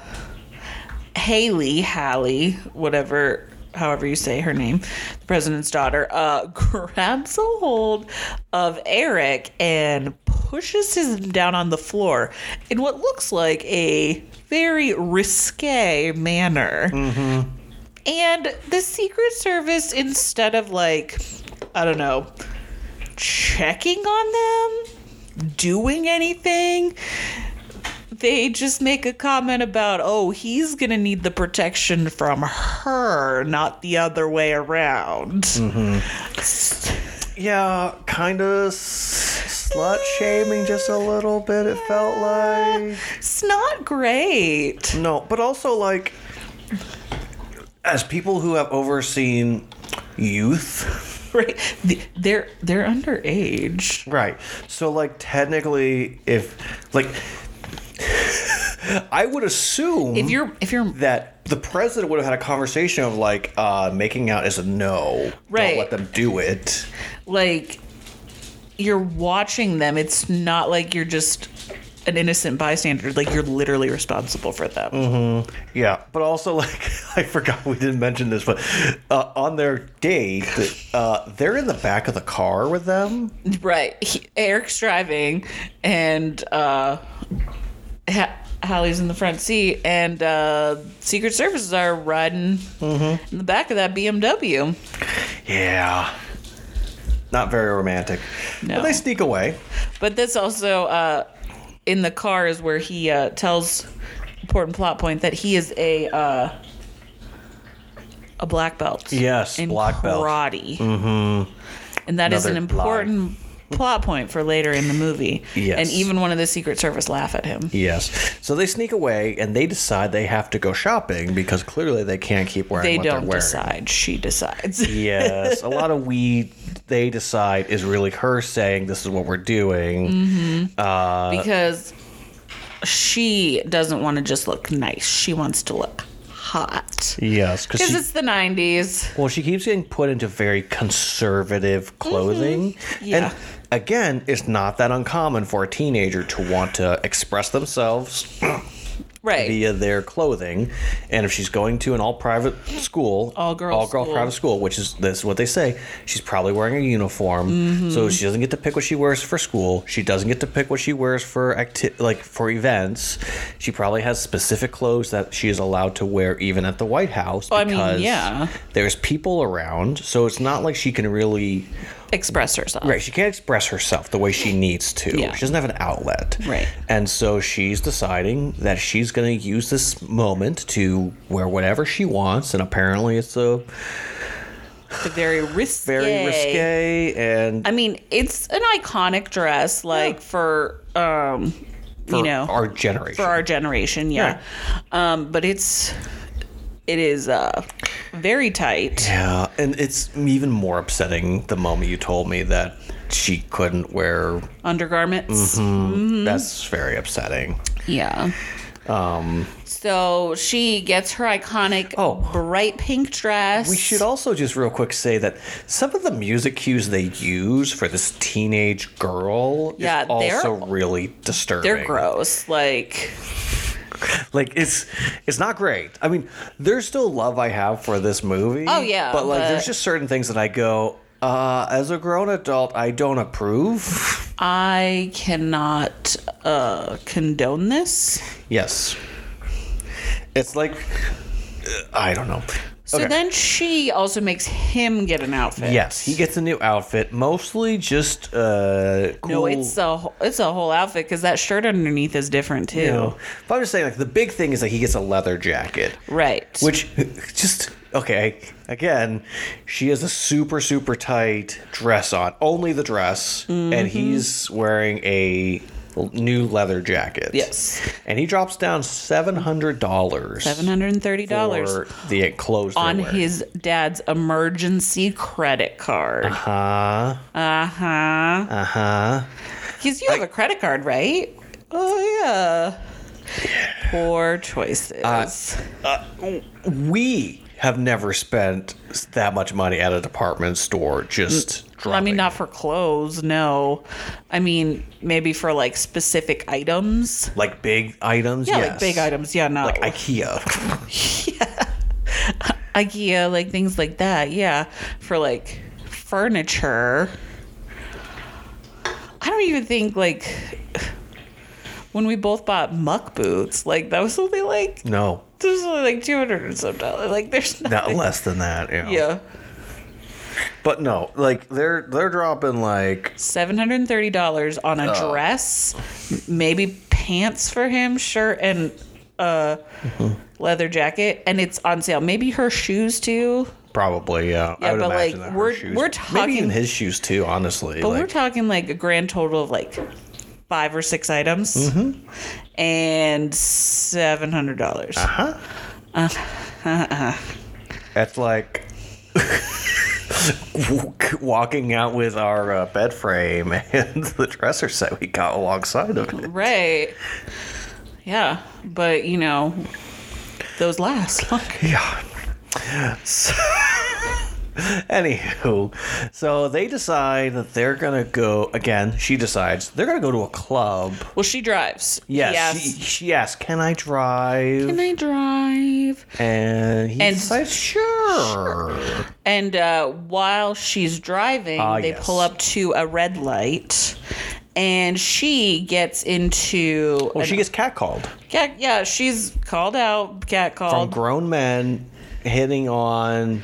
B: Haley, Hallie, whatever, however you say her name, the president's daughter, uh, [LAUGHS] grabs a hold of Eric and pushes him down on the floor in what looks like a very risque manner. And the Secret Service, instead of like, I don't know, checking on them, doing anything, they just make a comment about, oh, he's gonna need the protection from her, not the other way around. Mm-hmm.
A: Yeah, kind of slut shaming just a little bit. It felt like
B: It's not great.
A: no, but also like as people who have overseen youth, [LAUGHS]
B: Right. They're they're underage.
A: right? So like technically, if like [LAUGHS] I would assume
B: If you're if you're
A: that the president would have had a conversation of like uh, making out is a no.
B: Right.
A: Don't let them do it.
B: like you're watching them, it's not like you're just an innocent bystander. Like you're literally responsible for them. Mm-hmm.
A: Yeah, but also like [LAUGHS] I forgot we didn't mention this, but uh, on their date, uh, they're in the back of the car with them.
B: Right. He, Eric's driving, and uh, ha- Hallie's in the front seat, and uh, Secret Services are riding
A: Mm-hmm.
B: in the back of that BMW.
A: Yeah, not very romantic.
B: No.
A: But they sneak away.
B: But this also uh, in the car is where he uh, tells important plot point that he is a uh, a black belt.
A: Yes,
B: in
A: black belt.
B: karate. Mm-hmm. And that is an
A: Another
B: important plot point for later in the movie.
A: Yes.
B: And even one of the Secret Service laugh at him.
A: Yes. So they sneak away and they decide they have to go shopping because clearly they can't keep wearing
B: They
A: what
B: don't
A: they're wearing.
B: decide. She decides.
A: Yes, a lot of we they decide is really her saying this is what we're doing.
B: Mm-hmm. because she doesn't want to just look nice. She wants to look hot.
A: Yes, because
B: Because it's the 90s.
A: Well, she keeps getting put into very conservative clothing.
B: Mm-hmm. Yeah.
A: And again, it's not that uncommon for a teenager to want to express themselves [CLEARS THROAT]
B: Right.
A: via their clothing. And if she's going to an all private school,
B: All girls
A: all girl
B: school.
A: private school, which is this is what they say, she's probably wearing a uniform.
B: Mm-hmm.
A: So she doesn't get to pick what she wears for school. She doesn't get to pick what she wears for acti- like for events. She probably has specific clothes that she is allowed to wear even at the White House
B: I mean,
A: because
B: yeah.
A: there's people around. So it's not like she can really
B: Express herself.
A: Right, she can't express herself the way she needs to.
B: Yeah.
A: She doesn't have an outlet.
B: Right.
A: And so she's deciding that she's going to use this moment to wear whatever she wants, and apparently it's a
B: very risque.
A: very risque and
B: I mean, it's an iconic dress, like for, um,
A: for
B: you know,
A: our generation.
B: for our generation, yeah. Um, but it's, it is uh, very tight.
A: yeah, and it's even more upsetting the moment you told me that she couldn't wear.
B: Undergarments.
A: Mm-hmm. That's very upsetting.
B: Yeah.
A: Um,
B: So she gets her iconic
A: Oh.
B: bright pink dress.
A: We should also just real quick say that some of the music cues they use for this teenage girl
B: Yeah,
A: is also really disturbing.
B: They're gross. Like [LAUGHS]
A: like it's it's not great. I mean, there's still love I have for this movie.
B: Oh, yeah,
A: but like
B: but-
A: there's just certain things that I go. Uh, as a grown adult, I don't approve.
B: I cannot uh, condone this.
A: Yes, it's like uh, I don't know.
B: So
A: Okay.
B: then she also makes him get an outfit.
A: Yes, he gets a new outfit, mostly just uh cool.
B: No, it's a it's a whole outfit because that shirt underneath is different too.
A: you know. But I'm just saying, like the big thing is that he gets a leather jacket,
B: Right.
A: which just okay. Again, she has a super super tight dress on, only the dress,
B: Mm-hmm.
A: and he's wearing a new leather jacket.
B: Yes.
A: and he drops down seven hundred dollars.
B: seven hundred and thirty dollars
A: for the clothes
B: on his dad's emergency credit card.
A: Uh huh
B: Uh huh.
A: uh huh.
B: Because you have a credit card, right? Oh yeah. Poor choices.
A: we have never spent that much money at a department store just mm,
B: I mean, not for clothes, no. I mean, maybe for like specific items.
A: like big items
B: Yeah,
A: yes.
B: like big items. Yeah, no.
A: like ikea [LAUGHS] yeah.
B: IKEA, like things like that. Yeah, for like furniture. I don't even think like [SIGHS] when we both bought muck boots, like that was only like
A: no
B: there's only like two hundred and some dollars. Like there's
A: not less than that you know.
B: Yeah,
A: but no like they're they're dropping like
B: seven hundred and thirty dollars on a
A: Oh.
B: dress, maybe pants for him, shirt and uh
A: Mm-hmm.
B: leather jacket, and it's on sale. Maybe her shoes too.
A: probably yeah,
B: Yeah,
A: I would
B: but,
A: imagine
B: like, we're-
A: shoes,
B: we're talking maybe
A: even his shoes too honestly
B: But we're talking like a grand total of like five or six items
A: Mm-hmm.
B: and seven hundred dollars.
A: Uh-huh. Uh huh. that's like [LAUGHS] walking out with our uh, bed frame and [LAUGHS] the dresser set we got alongside of it
B: Right. Yeah, but you know, those last. [LAUGHS]
A: Yeah. So, [LAUGHS] anywho, so they decide that they're gonna go again. She decides they're gonna go to a club.
B: well, she drives.
A: Yes, she, she asks, "Can I drive?"
B: Can I drive?
A: and he
B: And-
A: decides, "Sure."
B: And uh, while she's driving,
A: Ah,
B: they
A: yes.
B: pull up to a red light, and she gets into.
A: Well,
B: an-
A: she gets catcalled
B: cat, yeah, she's called out, cat
A: from grown men hitting on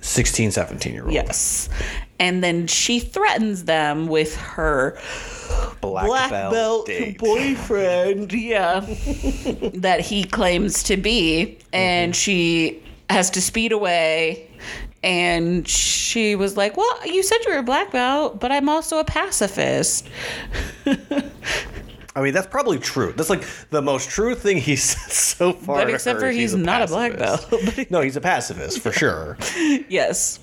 A: 16, 17 year olds.
B: Yes. And then she threatens them with her
A: Black,
B: black
A: belt,
B: belt, [LAUGHS] boyfriend, yeah, [LAUGHS] that he claims to be. And mm-hmm. she has to speed away. And she was like, Well, you said you were a black belt, but I'm also a pacifist. [LAUGHS]
A: I mean, that's probably true. That's like the most true thing he's [LAUGHS] said so far.
B: But except for
A: is
B: he's not a black belt. [LAUGHS]
A: no, he's a pacifist for sure. [LAUGHS]
B: yes.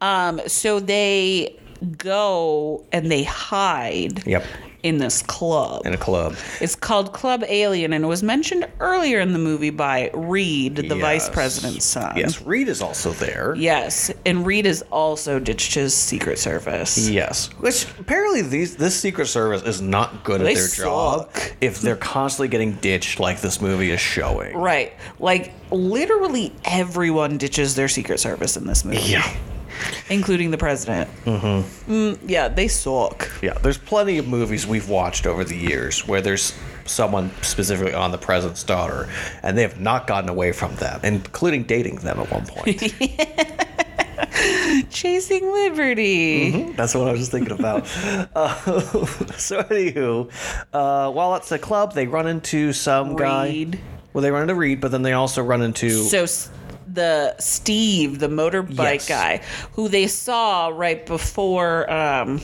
B: Um, so they go and they hide
A: Yep.
B: In this club.
A: In a club.
B: It's called Club Alien, and it was mentioned earlier in the movie by Reed, the vice president's son.
A: Yes, Reed is also there.
B: Yes, and Reed has also ditched his Secret Service.
A: Yes, which apparently these this Secret Service is not good
B: They
A: at their job if they're constantly getting ditched like this movie is showing.
B: Right. Like, literally everyone ditches their Secret Service in this movie.
A: Yeah,
B: Including the president. Mm-hmm. yeah, they suck.
A: yeah. There's plenty of movies we've watched over the years where there's someone specifically on the president's daughter, and they have not gotten away from them, including dating them at one point. [LAUGHS]
B: Chasing Liberty.
A: That's what I was just thinking about. [LAUGHS] Uh, [LAUGHS] so, anywho, uh, while at the club, they run into some guy.
B: Reed.
A: Well, they run into Reed, but then they also run into.
B: So the Steve, the motorbike
A: Yes.
B: guy, who they saw right before um,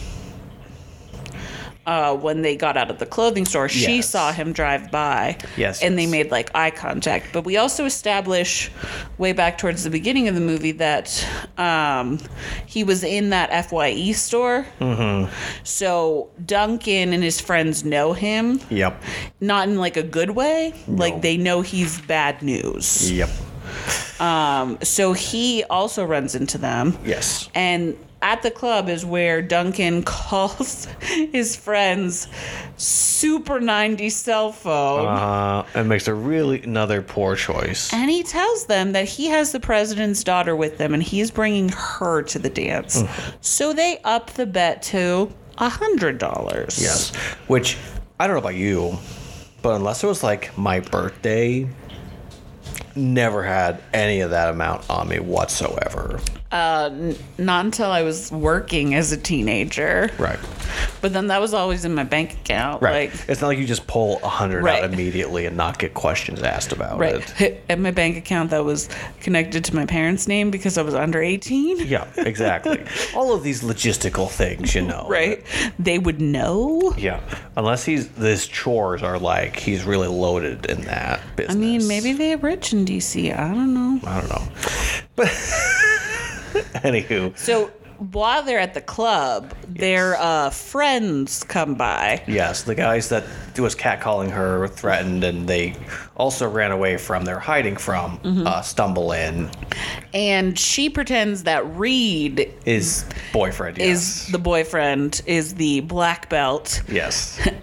B: uh, when they got out of the clothing store, she
A: Yes.
B: saw him drive by.
A: Yes,
B: and they made like eye contact. But we also establish way back towards the beginning of the movie that um, he was in that FYE store. Mm-hmm. So Duncan and his friends know him,
A: Yep.
B: not in like a good way. Like they know he's bad news.
A: Yep.
B: Um, so he also runs into them.
A: Yes.
B: And at the club is where Duncan [LAUGHS] calls his friend's super 90 cell phone.
A: Uh, and makes a really another poor choice.
B: and he tells them that he has the president's daughter with them and he's bringing her to the dance. So they up the bet to a $100.
A: Yes. Which I don't know about you, but unless it was like my birthday, never had any of that amount on me whatsoever.
B: Uh, not until I was working as a teenager.
A: Right.
B: But then that was always in my bank account.
A: Right.
B: Like,
A: it's not like you just pull a hundred
B: Right.
A: out immediately and not get questions asked about
B: right.
A: it.
B: At my bank account that was connected to my parents' name because I was under 18.
A: Yeah, exactly. [LAUGHS] All of these logistical things, you know.
B: Right. They would know.
A: Yeah. Unless he's his chores are like he's really loaded in that business.
B: I mean, maybe they're rich in DC. I don't know.
A: I don't know. But [LAUGHS] anywho,
B: So while they're at the club, their uh, friends come by.
A: yes, the guys that was catcalling her were threatened, and they also ran away from they're hiding from.
B: Mm-hmm.
A: Uh, stumble in
B: And she pretends that Reed
A: his boyfriend. Yes.
B: is the boyfriend, is the black belt.
A: yes. [LAUGHS]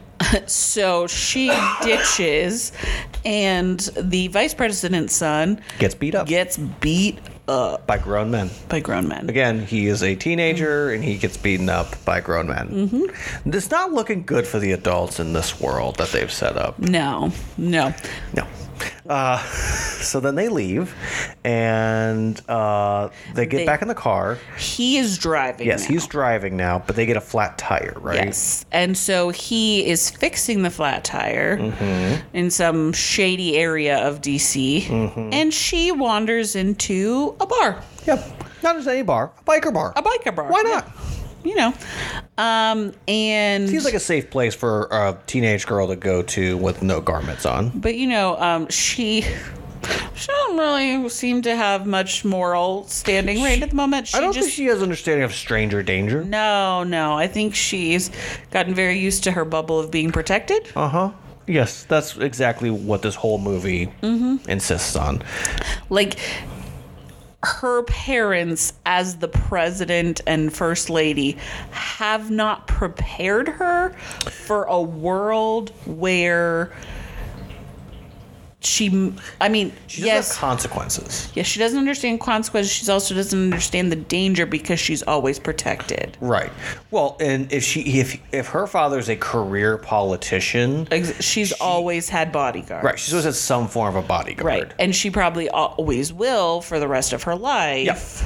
B: So she ditches, and the vice president's son
A: Gets beat up
B: gets beat up
A: by grown men.
B: by grown men.
A: Again, he is a teenager and he gets beaten up by grown men. Mm-hmm. It's not looking good for the adults in this world that they've set up.
B: No, no.
A: No. Uh, [LAUGHS] so then they leave and uh, they get
B: They-
A: back in the car.
B: He is driving.
A: Yes,
B: now.
A: he's driving now, but they get a flat tire, right?
B: Yes. And so he is fixing the flat tire
A: Mm-hmm.
B: in some shady area of DC.
A: Mm-hmm.
B: And she wanders into a bar,
A: Yep. Not just any bar, a biker bar.
B: a biker bar.
A: Why not?
B: You know. Um, and.
A: Seems like a safe place for a teenage girl to go to with no garments on.
B: but, you know, um, she. She don't really seem to have much moral standing right at the moment. She
A: I don't
B: just
A: think she has understanding of stranger danger.
B: no, no. I think she's gotten very used to her bubble of being protected.
A: Uh huh. Yes, that's exactly what this whole movie
B: Mm-hmm.
A: insists on.
B: like her parents as the president and first lady have not prepared her for a world where she i mean
A: She doesn't
B: yes
A: have consequences.
B: yes she doesn't understand consequences she also doesn't understand the danger because she's always protected
A: Right. Well, and if she if if her father's a career politician,
B: Ex- she's always had bodyguards
A: right, she's always had some form of a bodyguard.
B: Right. And she probably always will for the rest of her life.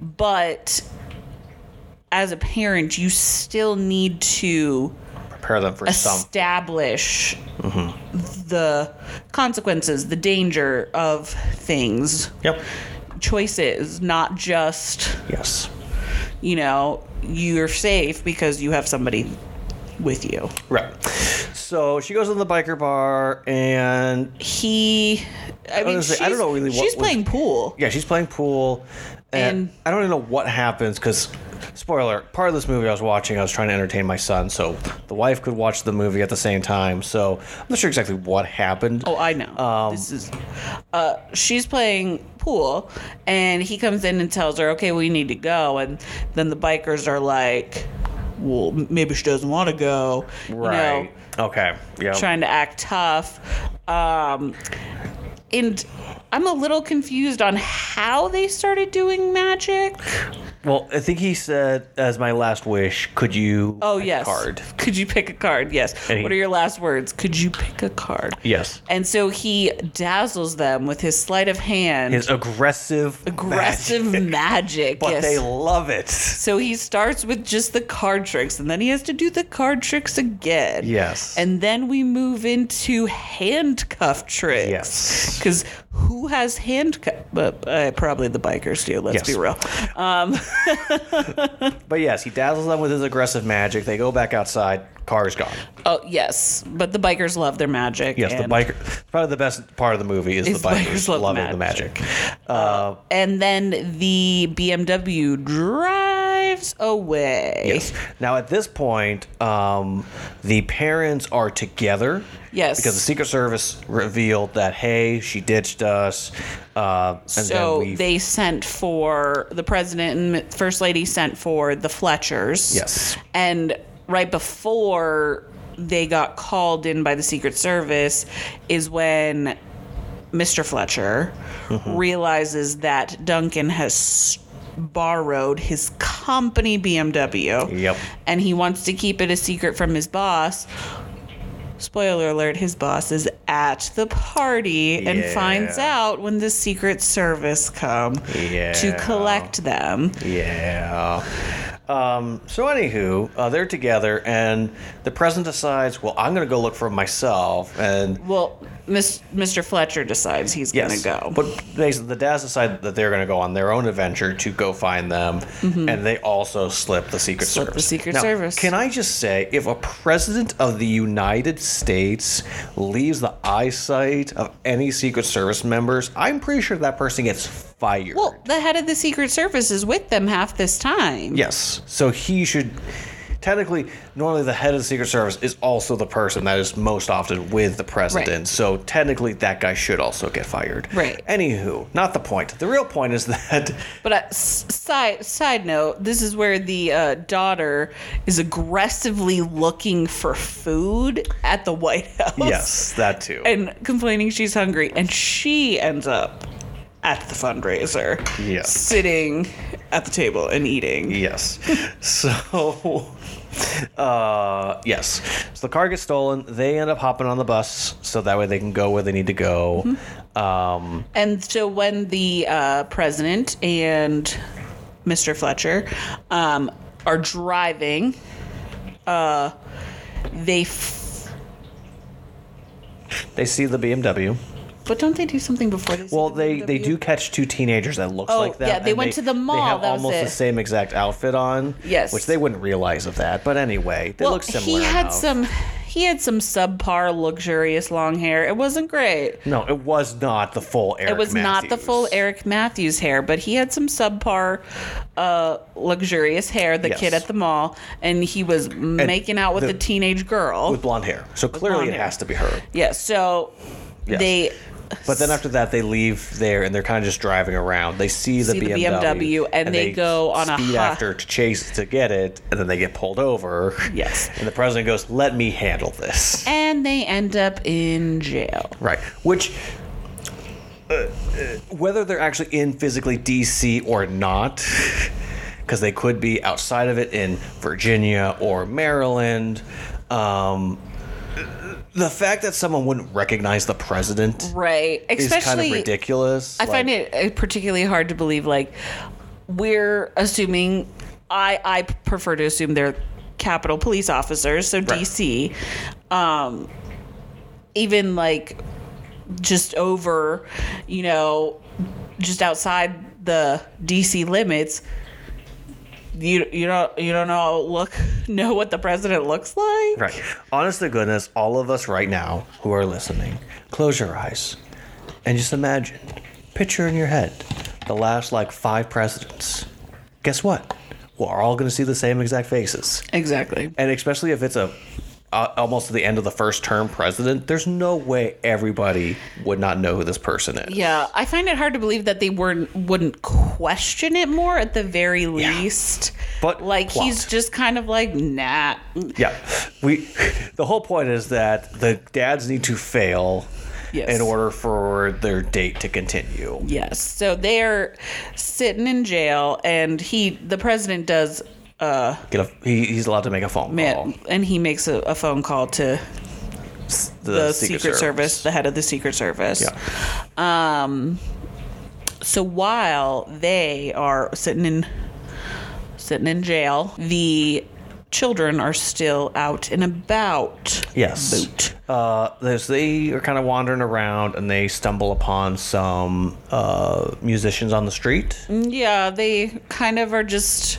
B: Yep. but as a parent, you still need to
A: Prepare them for some.
B: establish mm-hmm. The consequences, the danger of things,
A: Yep.
B: choices, not just,
A: Yes.
B: you know, you're safe because you have somebody with you.
A: Right. So she goes to the biker bar and
B: He, I mean,
A: I don't
B: she's-
A: know really what
B: she's
A: was-
B: playing pool.
A: yeah, she's playing pool, and,
B: And-
A: I don't even know what happens because. Spoiler, part of this movie I was watching, I was trying to entertain my son, so the wife could watch the movie at the same time. So I'm not sure exactly what happened.
B: Oh, I know.
A: Um,
B: this is. Uh, she's playing pool, and he comes in and tells her, "Okay, we need to go." And then the bikers are like, "Well, maybe she doesn't want to go." You know,
A: right. okay. Yeah.
B: trying to act tough. Um, and I'm a little confused on how they started doing magic.
A: Well, I think he said, as my last wish, could you
B: Oh
A: pick a
B: yes.
A: card?
B: Could you pick a card? Yes.
A: He-
B: what are your last words? Could you pick a card?
A: Yes.
B: And so he dazzles them with his sleight of hand.
A: His aggressive,
B: aggressive
A: magic,
B: magic.
A: but
B: yes.
A: they love it.
B: so he starts with just the card tricks, and then he has to do the card tricks again.
A: Yes.
B: And then we move into handcuff tricks.
A: Yes.
B: Because who has handcuff? But uh, probably the bikers do. Let's
A: Yes.
B: be real. Um, [LAUGHS]
A: But yes, he dazzles them with his aggressive magic. They go back outside. Car's gone.
B: oh yes, but the bikers love their magic.
A: Yes, the biker. Probably the best part of the movie is,
B: Is
A: the bikers,
B: bikers love
A: loving the
B: magic.
A: magic. Uh,
B: And then the BMW drives away.
A: Yes. Now at this point, um, the parents are together.
B: Yes.
A: Because the Secret Service revealed that hey, she ditched us. Uh, and
B: So they sent for the president and first lady sent for the Fletchers.
A: Yes.
B: And right before they got called in by the Secret Service is when Mr. Fletcher
A: Mm-hmm.
B: realizes that Duncan has borrowed his company BMW.
A: Yep.
B: And he wants to keep it a secret from his boss. Spoiler alert, his boss is at the party and finds out when the Secret Service come to collect them.
A: Yeah. Um, so, anywho, uh, they're together, and the president decides, well, I'm going to go look for 'em myself. And
B: Well, Miss, Mr. Fletcher decides he's
A: yes,
B: gonna go.
A: But basically, the dads decide that they're going to go on their own adventure to go find them, and they also slip the Secret
B: Mm-hmm. Slip
A: Service.
B: the Secret
A: Now,
B: Service.
A: Can I just say, if a president of the United States leaves the eyesight of any Secret Service members, I'm pretty sure that person gets fired.
B: well, the head of the Secret Service is with them half this time.
A: Yes. So he should. Technically, normally the head of the Secret Service is also the person that is most often with the president.
B: Right.
A: So technically, that guy should also get fired.
B: Right.
A: Anywho, not the point. The real point is that
B: But uh, side side note, this is where the uh, daughter is aggressively looking for food at the White House.
A: yes, that too.
B: and complaining she's hungry, and she ends up at the fundraiser,
A: Yes.
B: sitting at the table and eating.
A: Yes. [LAUGHS] so, [LAUGHS] uh, yes. So the car gets stolen. They end up hopping on the bus so that way they can go where they need to go.
B: Mm-hmm.
A: Um,
B: And so when the uh, president and Mr. Fletcher um, are driving, uh, they. F-
A: they see the BMW.
B: But don't they do something before they? see
A: Well, they, they do catch two teenagers that looks
B: Oh,
A: like that.
B: yeah, they
A: and
B: went to the mall. They have
A: almost
B: it.
A: the same exact outfit on.
B: Yes.
A: Which they wouldn't realize of that. But anyway, they
B: Well,
A: look similar.
B: he had
A: enough.
B: some. He had some subpar, luxurious long hair. It wasn't great.
A: No, it was not the full Eric
B: it was not the full
A: Matthews.
B: Eric Matthews hair, but he had some subpar, uh, luxurious hair. The
A: Yes.
B: kid at the mall, and he was making out with
A: the-
B: a teenage girl.
A: With blonde hair. So clearly it
B: hair.
A: has to be her.
B: yeah, so
A: Yes.
B: they
A: But then after that, they leave there and they're kind of just driving around. They see the,
B: See the
A: BMW,
B: BMW, and they go on a
A: speed after to chase to get it, and then they get pulled over.
B: Yes. [LAUGHS]
A: And the president goes, "Let me handle this."
B: and they end up in jail.
A: Right. Which, uh, uh, whether they're actually in physically DC or not, [LAUGHS] because they could be outside of it in Virginia or Maryland. Um, the fact that someone wouldn't recognize the president
B: Right,
A: is kind of ridiculous.
B: I find it uh, particularly hard to believe. Like we're assuming, I I prefer to assume they're Capitol Police officers, so DC. Um, even like just over, you know, just outside the DC limits. You you don't you don't know look [LAUGHS] know what the president looks like.
A: Right. Honest to goodness, all of us right now who are listening, close your eyes and just imagine, picture in your head the last like five presidents. Guess what? We're all going to see the same exact faces.
B: Exactly.
A: And especially if it's a uh, almost to the end of the first term president, there's no way everybody would not know who this person is.
B: Yeah, I find it hard to believe that they weren't wouldn't question it more at the very least.
A: But
B: like
A: plot.
B: he's just kind of like nah.
A: Yeah. We the whole point is that the dads need to fail
B: Yes.
A: in order for their date to continue.
B: Yes. So they're sitting in jail, and he, the president, does. Uh,
A: Get a, he, he's allowed to make a phone call.
B: and he makes a, a phone call to
A: The,
B: the Secret, Service. the head of the Secret Service.
A: Yeah.
B: Um, so while they are sitting in sitting in jail, the children are still out and about.
A: Yes.
B: Boot.
A: Uh, they are kind of wandering around and they stumble upon some uh, musicians on the street.
B: Yeah, they kind of are just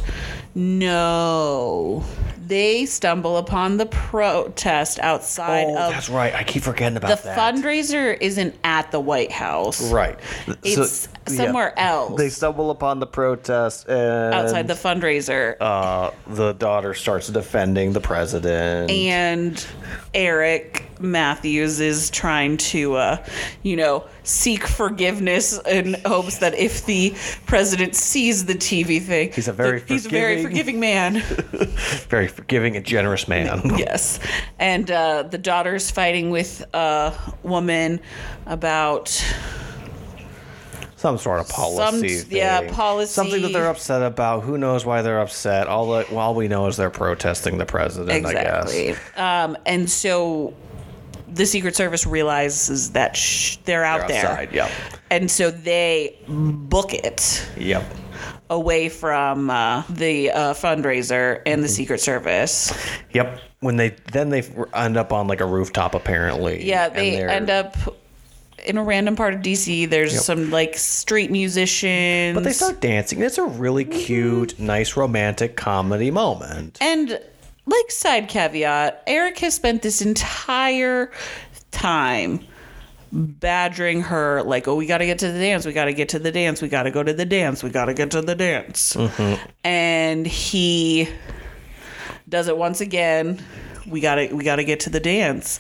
B: no. They stumble upon the protest outside
A: Oh,
B: of
A: that's right. I keep forgetting
B: the
A: about that.
B: The fundraiser isn't at the White House.
A: Right.
B: It's
A: so
B: somewhere else
A: They stumble upon the protest and
B: outside the fundraiser.
A: uh, the daughter starts defending the president.
B: and Eric Matthews is trying to, uh, you know, seek forgiveness in hopes that if the president sees the TV thing,
A: He's a very
B: he's a very
A: forgiving-
B: forgiving man. [LAUGHS]
A: Very forgiving and generous man. [LAUGHS]
B: yes, and uh, the daughter's fighting with a woman about
A: Some sort of policy.
B: Some- yeah, policy.
A: Something that they're upset about. Who knows why they're upset? All that all we know is they're protesting the president. I
B: exactly,
A: guess.
B: um, and so the Secret Service realizes that sh- they're out
A: They're
B: there,
A: outside. Yep.
B: and so they book it.
A: Yep.
B: away from uh, the uh, fundraiser and the
A: Mm-hmm.
B: Secret Service.
A: Yep. When they then they end up on like a rooftop apparently.
B: Yeah, they end up in a random part of DC. There's
A: Yep.
B: some like street musicians.
A: But they start dancing. It's a really mm-hmm. cute, nice romantic comedy moment.
B: And like side caveat, Eric has spent this entire time badgering her like, "Oh, we got to get to the dance. We got to get to the dance. We got to go to the dance. We got to get to the dance." Mm-hmm. And he does it once again. We got to we got to get to the dance.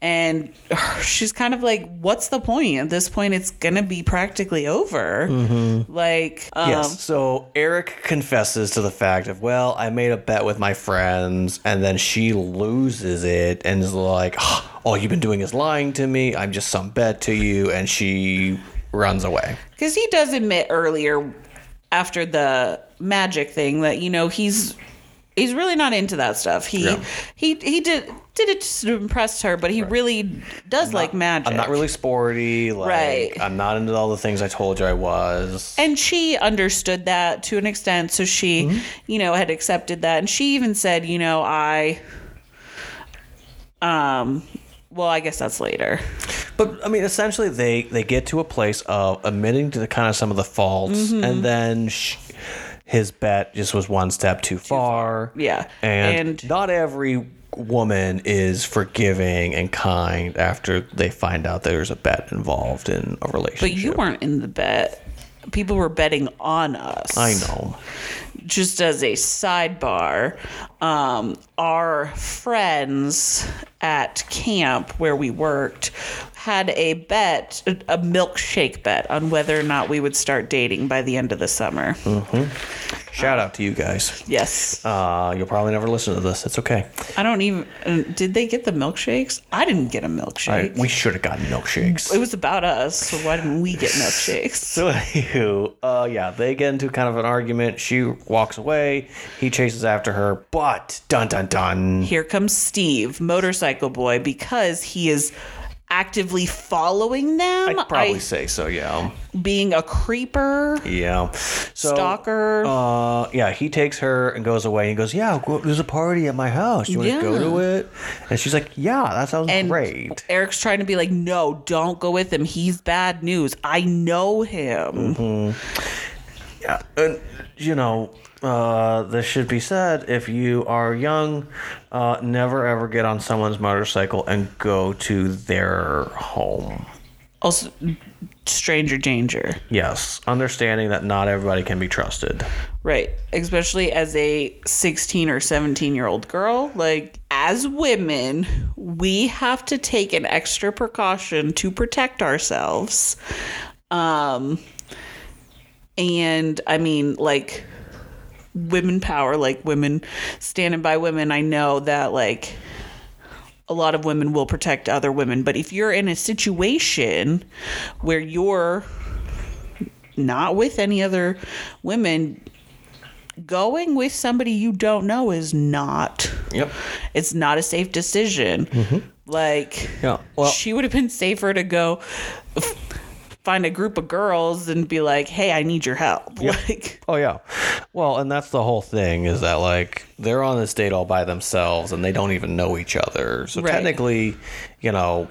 B: And [SIGHS] she's kind of like, "What's the point? At this point, it's gonna be practically over." Like, um,
A: Yes. So Eric confesses to the fact of, well, I made a bet with my friends, and then she loses it and is like, [SIGHS] all you've been doing is lying to me. I'm just some bet to you, and she runs away.
B: Because he does admit earlier, after the magic thing, that you know he's he's really not into that stuff. He
A: Yeah.
B: he he did did it to impress her, but he really does like magic.
A: I'm not really sporty. Like,
B: Right.
A: I'm not into all the things I told you I was.
B: And she understood that to an extent, so she,
A: Mm-hmm.
B: you know, had accepted that, and she even said, you know, I, um, well, I guess that's later.
A: But I mean, essentially, they they get to a place of admitting to the kind of some of the faults,
B: Mm-hmm.
A: and then sh- his bet just was one step too, far.
B: Yeah.
A: and,
B: And-
A: not every woman is forgiving and kind after they find out there's a bet involved in a relationship.
B: But you weren't in the bet. People were betting on us.
A: I know.
B: just as a sidebar, um, our friends at camp where we worked had a bet, a milkshake bet, on whether or not we would start dating by the end of the summer.
A: Shout out to you guys.
B: Yes.
A: Uh, you'll probably never listen to this. It's okay.
B: I don't even. uh, Did they get the milkshakes? I didn't get a milkshake.
A: I, we should have gotten milkshakes.
B: it was about us, so why didn't we get milkshakes? [LAUGHS]
A: So anywho, uh, yeah, they get into kind of an argument. She walks away. He chases after her, but dun dun dun.
B: Here comes Steve, motorcycle boy, because he is actively following them.
A: I'd probably
B: I-
A: say so. Yeah,
B: being a creeper,
A: yeah. So,
B: stalker.
A: Uh, yeah, he takes her and goes away. He goes, "Yeah, go- there's a party at my house. You want to go to it?" And she's like, "Yeah, that sounds
B: and
A: great."
B: Eric's trying to be like, no, don't go with him. He's bad news. I know him.
A: Mm-hmm. Yeah, and you know, uh, this should be said: if you are young, uh, never ever get on someone's motorcycle and go to their home.
B: Also, stranger danger.
A: Yes, understanding that not everybody can be trusted.
B: Right. Especially as a 16 or 17 year old girl. Like, as women, we have to take an extra precaution to protect ourselves. Um, and I mean, like, women power, like women standing by women. I know that, like, a lot of women will protect other women. But if you're in a situation where you're not with any other women, going with somebody you don't know is not.
A: Yep.
B: It's not a safe decision. Like,
A: Mm-hmm. Yeah, well-
B: she would have been safer to go find a group of girls and be like, "Hey, I need your help." [LAUGHS] Like,
A: Oh yeah. Well, and that's the whole thing is that like they're on this date all by themselves and they don't even know each other. So
B: Right.
A: technically, you know,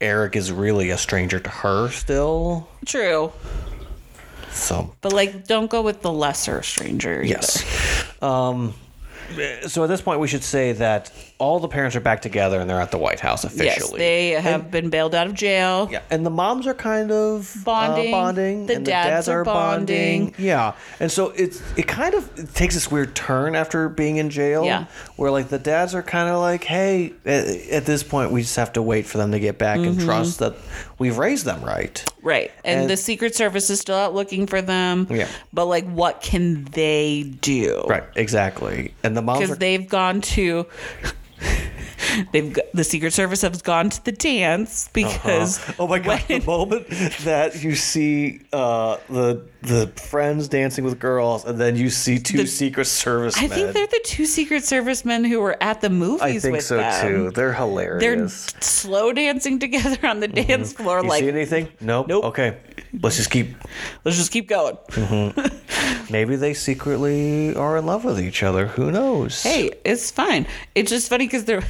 A: Eric is really a stranger to her still.
B: true,
A: So
B: but like, don't go with the lesser stranger. either.
A: yes. Um so at this point we should say that all the parents are back together and they're at the White House officially.
B: Yes, they have been bailed out of jail.
A: Yeah, and the moms are kind of
B: Bonding.
A: uh, bonding,
B: The
A: and
B: dads
A: the dads
B: are
A: are bonding.
B: bonding.
A: Yeah, and so it's it kind of it takes this weird turn after being in jail.
B: Yeah.
A: where like the dads are kind of like, hey, at, at this point we just have to wait for them to get back
B: Mm-hmm.
A: and trust that we've raised them right.
B: Right. And,
A: And-
B: the Secret Service is still out looking for them.
A: Yeah.
B: But like what can they do?
A: Right, exactly. And the moms
B: Because they've gone to [LAUGHS] they've got, the Secret Service has gone to the dance because
A: Oh my god! the moment that you see uh, the the friends dancing with girls, and then you see two
B: The-
A: Secret Service
B: I
A: men.
B: think they're the two Secret Service men who were at the movies
A: I think so
B: them.
A: too. They're hilarious.
B: They're slow dancing together on the dance floor.
A: Mm-hmm. you
B: like,
A: see anything? Nope.
B: Nope.
A: Okay, let's just keep.
B: let's just keep going. [LAUGHS]
A: Maybe they secretly are in love with each other. Who knows?
B: Hey, it's fine. It's just funny because they're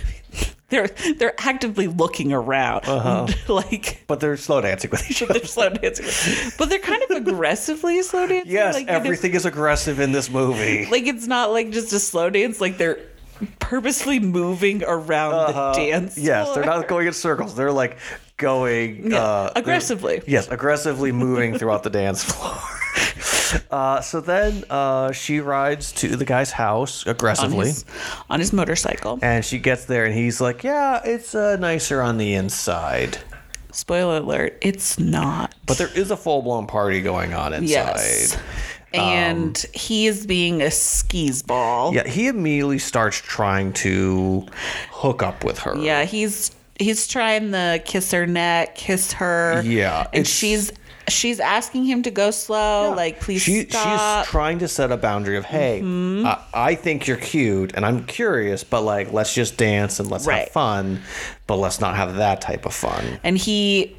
B: [LAUGHS] they're they're actively looking around,
A: Uh-huh. [LAUGHS]
B: like.
A: but they're slow dancing with each [LAUGHS] other.
B: They're slow dancing, but they're kind of aggressively slow dancing.
A: Yes,
B: like, you know,
A: everything is aggressive in this movie.
B: like it's not like just a slow dance. Like they're purposely moving around
A: Uh,
B: the dance.
A: yes, they're not going in circles. They're like going
B: Yeah,
A: uh,
B: aggressively.
A: Yes, aggressively moving throughout the dance floor. [LAUGHS] Uh, so then uh, she rides to the guy's house
B: on
A: aggressively,
B: his, on his motorcycle.
A: and she gets there, and he's like, "Yeah, it's uh, nicer on the inside."
B: Spoiler alert: it's not.
A: But there is a full blown party going on inside.
B: yes, and he is being a skis ball.
A: Um, Yeah, he immediately starts trying to hook up with her.
B: Yeah, he's he's trying to kiss her neck, kiss her.
A: Yeah,
B: and she's she's asking him to go slow. Like, please
A: she,
B: stop. Mm-hmm.
A: She's trying to set a boundary of, hey, I, I think you're cute and I'm curious, but like, let's just dance and let's
B: Right.
A: have fun, but let's not have that type of fun.
B: and he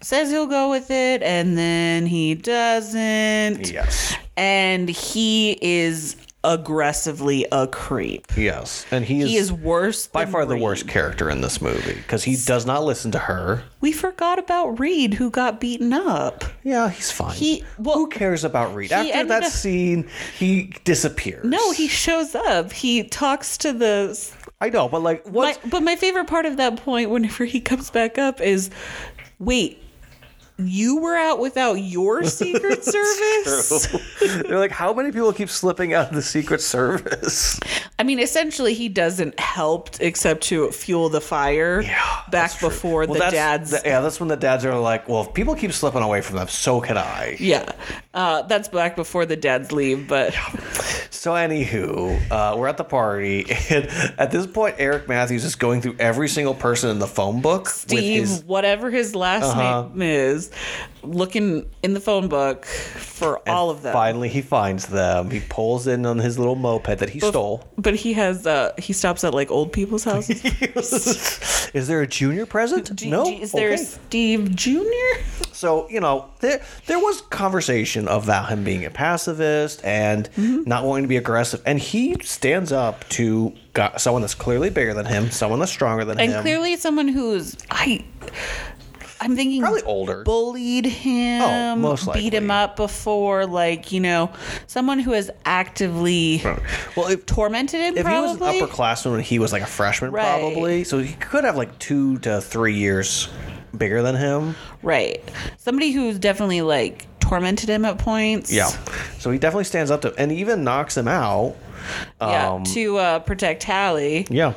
B: says he'll go with it, and then he doesn't.
A: Yes.
B: And he is aggressively a creep.
A: Yes. And he is,
B: He is worse.
A: by
B: than
A: far the worst character in this movie because he does not listen to her.
B: We forgot about Reed, who got beaten up.
A: Yeah, he's fine.
B: He well,
A: Who cares about Reed? After that
B: up-
A: scene, he disappears.
B: no, he shows up. He talks to the
A: I know, but like, what?
B: but my favorite part of that point, whenever he comes back up, is wait, you were out without your Secret Service? [LAUGHS]
A: They're like, how many people keep slipping out of the Secret Service?
B: I mean, essentially, he doesn't help except to fuel the fire yeah, back before
A: Well,
B: the dads.
A: th- yeah, that's when the dads are like, well, if people keep slipping away from them, so can I.
B: yeah, uh, that's back before the dads leave. But [LAUGHS]
A: So, anywho, uh, we're at the party, [LAUGHS] and at this point, Eric Matthews is going through every single person in the phone book
B: Steve,
A: with his. Uh-huh.
B: whatever his last name is, looking in the phone book for all of them.
A: Finally, he finds them. He pulls in on his little moped that he stole.
B: But he has uh he stops at like old people's [LAUGHS] houses.
A: is there a junior present?
B: G-
A: no.
B: G- Is there
A: Okay.
B: Steve Jr.? [LAUGHS]
A: So you know, there there was conversation about him being a pacifist and
B: Mm-hmm.
A: not wanting to be aggressive, and he stands up to got someone that's clearly bigger than him, someone that's stronger than
B: And
A: him.
B: And clearly someone who's I I'm thinking
A: Probably older.
B: bullied him,
A: Oh, most
B: beat him up before, like, you know, someone who has actively
A: well, if
B: tormented him
A: if
B: probably.
A: he was an upperclassman when he was like a freshman,
B: Right.
A: probably, so he could have like two to three years bigger than him.
B: right. Somebody who's definitely like tormented him at points.
A: Yeah. So he definitely stands up to, and even knocks him out.
B: Yeah.
A: Um,
B: to uh, protect Hallie.
A: Yeah,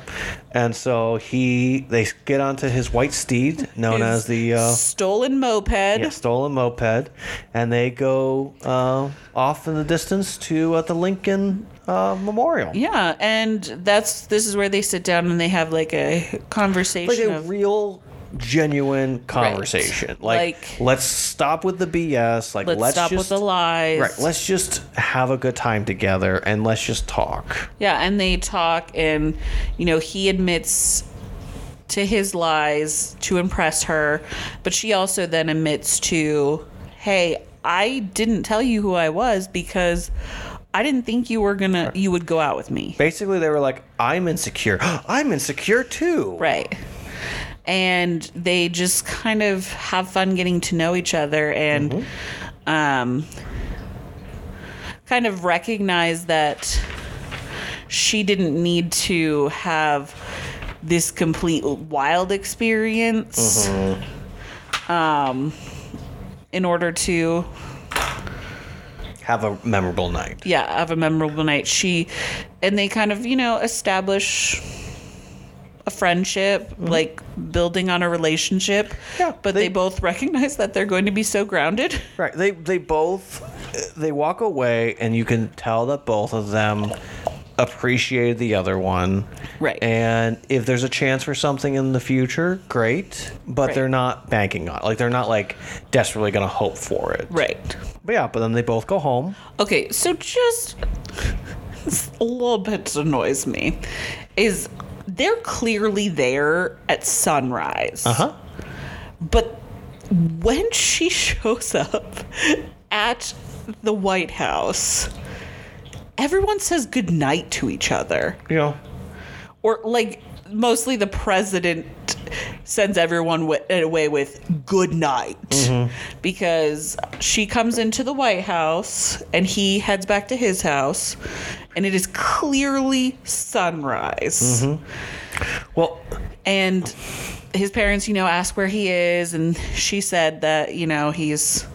A: and so he they get onto his white steed known
B: His
A: as the uh,
B: stolen moped.
A: yeah, stolen moped, and they go uh, off in the distance to uh, the Lincoln uh, Memorial.
B: Yeah, and that's this is where they sit down and they have like a conversation
A: Like a
B: of
A: real, genuine conversation. Like,
B: Like-
A: let's stop with the BS. Like,
B: let's,
A: let's,
B: stop
A: just
B: with the lies.
A: right. Let's just have a good time together, and let's just talk.
B: Yeah, and they talk, and you know he admits to his lies to impress her, but she also then admits to, hey, I didn't tell you who I was because I didn't think you were gonna you would go out with me.
A: Basically, they were like, "I'm insecure. [GASPS] I'm insecure too."
B: Right. And they just kind of have fun getting to know each other and
A: Mm-hmm.
B: um, kind of recognize that she didn't need to have this complete wild experience um in order to
A: Have a memorable night.
B: yeah have a memorable night she and they kind of you know establish a friendship mm-hmm. like building on a relationship
A: Yeah,
B: but they,
A: they-
B: both recognize that they're going to be so grounded [LAUGHS]
A: Right. They they both they walk away and you can tell that both of them appreciated the other one.
B: Right.
A: And if there's a chance for something in the future, great. But
B: Right.
A: they're not banking on it. Like they're not like desperately gonna hope for it.
B: right
A: But yeah, but then they both go home.
B: Okay, so just [LAUGHS] a little bit annoys me is they're clearly there at sunrise.
A: Uh-huh.
B: But when she [LAUGHS] shows up at the White House, everyone says goodnight to each other.
A: Know.
B: Or like mostly the president sends everyone wi- away with good night because she comes into the White House and he heads back to his house and it is clearly sunrise.
A: Well
B: And his parents, you know, ask where he is and she said that, you know, he's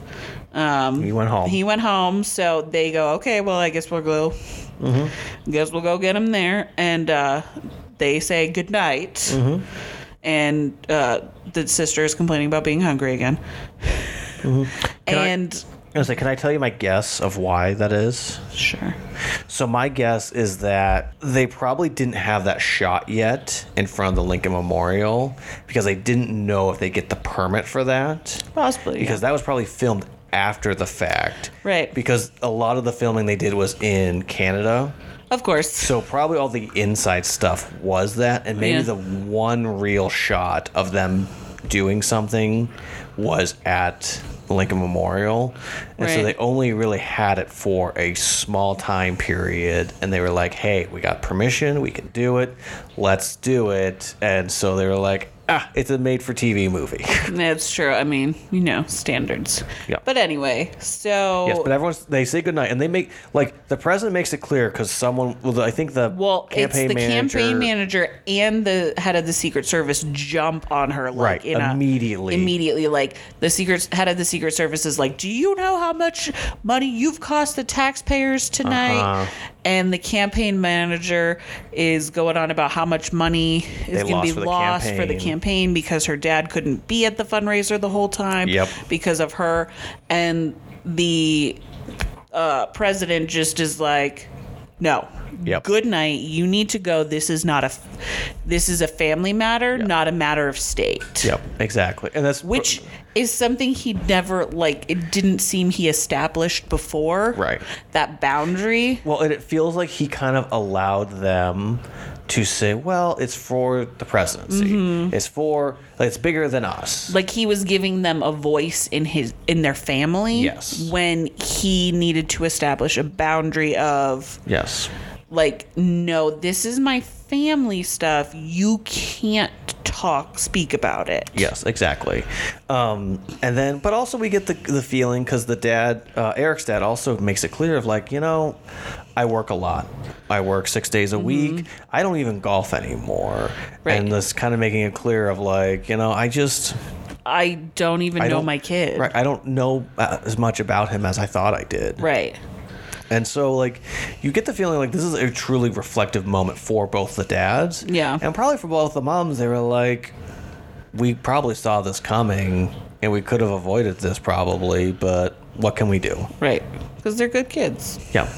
B: um
A: he went home.
B: he went home, so they go, okay, well, I guess we'll go. Guess we'll go get him there, and uh, they say good night. And uh, the sister is complaining about being hungry again.
A: I-
B: And
A: I was like, can I tell you my guess of why that is?
B: sure,
A: So my guess is that they probably didn't have that shot yet in front of the Lincoln Memorial because they didn't know if they get the permit for that.
B: possibly
A: Because that was probably filmed after the fact.
B: Right.
A: Because a lot of the filming they did was in Canada.
B: Of course.
A: So probably all the inside stuff was that and maybe
B: Yeah.
A: the one real shot of them doing something was at Lincoln Memorial. And so
B: Right.
A: they only really had it for a small time period and they were like, "Hey, we got permission, we can do it. Let's do it." And so they were like, "Ah, it's a made for TV movie." [LAUGHS]
B: That's true. I mean, you know, standards.
A: Yeah.
B: But anyway, so
A: Yes, but everyone's they say goodnight and they make like the president makes it clear because someone well I think the
B: well,
A: campaign
B: it's the
A: manager
B: campaign manager and the head of the Secret Service jump on her like
A: Right,
B: in a-
A: immediately.
B: immediately, like the secret head of the Secret Service is like, "Do you know how much money you've cost the taxpayers tonight?"
A: Uh-huh.
B: And the campaign manager is going on about how much money is going to
A: lost
B: be
A: for the
B: lost for the
A: campaign.
B: Campaign because her dad couldn't be at the fundraiser the whole time
A: Yep.
B: because of her, and the uh, president just is like, "No."
A: Yep.
B: Good night. You need to go. This is not a, this is a family matter, not a matter of state
A: Yep, exactly. And that's
B: which is something he never like it didn't seem he established before
A: Right.
B: that boundary
A: well, and it feels like he kind of allowed them to say, "Well, it's for the presidency.
B: Mm-hmm.
A: It's for like, it's bigger than us."
B: like he was giving them a voice in his in their family
A: Yes.
B: when he needed to establish a boundary of
A: yes.
B: like no this is my family stuff you can't talk speak about it
A: Yes, exactly. Um, and then, but also we get the the feeling because the dad, uh, Eric's dad, also makes it clear of like, you know, I work a lot. I work six days a week. I don't even golf anymore.
B: Mm-hmm. Right.
A: And this kind of making it clear of like, you know, I just
B: i don't even
A: I
B: know
A: don't-
B: my kid
A: Right. I don't know uh, as much about him as I thought I did.
B: right
A: And so, like, you get the feeling like this is a truly reflective moment for both the dads.
B: Yeah.
A: And probably for both the moms. They were like, we probably saw this coming and we could have avoided this probably, but what can we do?
B: right because they're good kids
A: Yeah.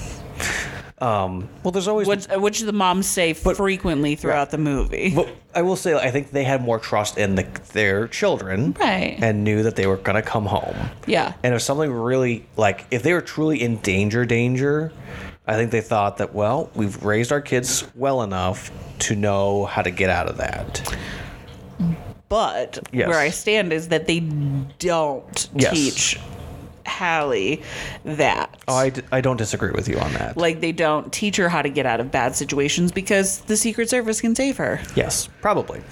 A: Um, well, there's always.
B: which, which the moms say frequently throughout the movie
A: but I will say, I think they had more trust in the, their children.
B: Right.
A: And knew that they were going to come home.
B: yeah
A: And if something really like if they were truly in danger, danger, I think they thought that well, we've raised our kids well enough to know how to get out of that.
B: But
A: Yes.
B: where I stand is that they don't
A: Yes.
B: teach Hallie that.
A: Oh, I, d- I don't disagree with you on that.
B: like they don't teach her how to get out of bad situations because the Secret Service can save her.
A: Yes, probably.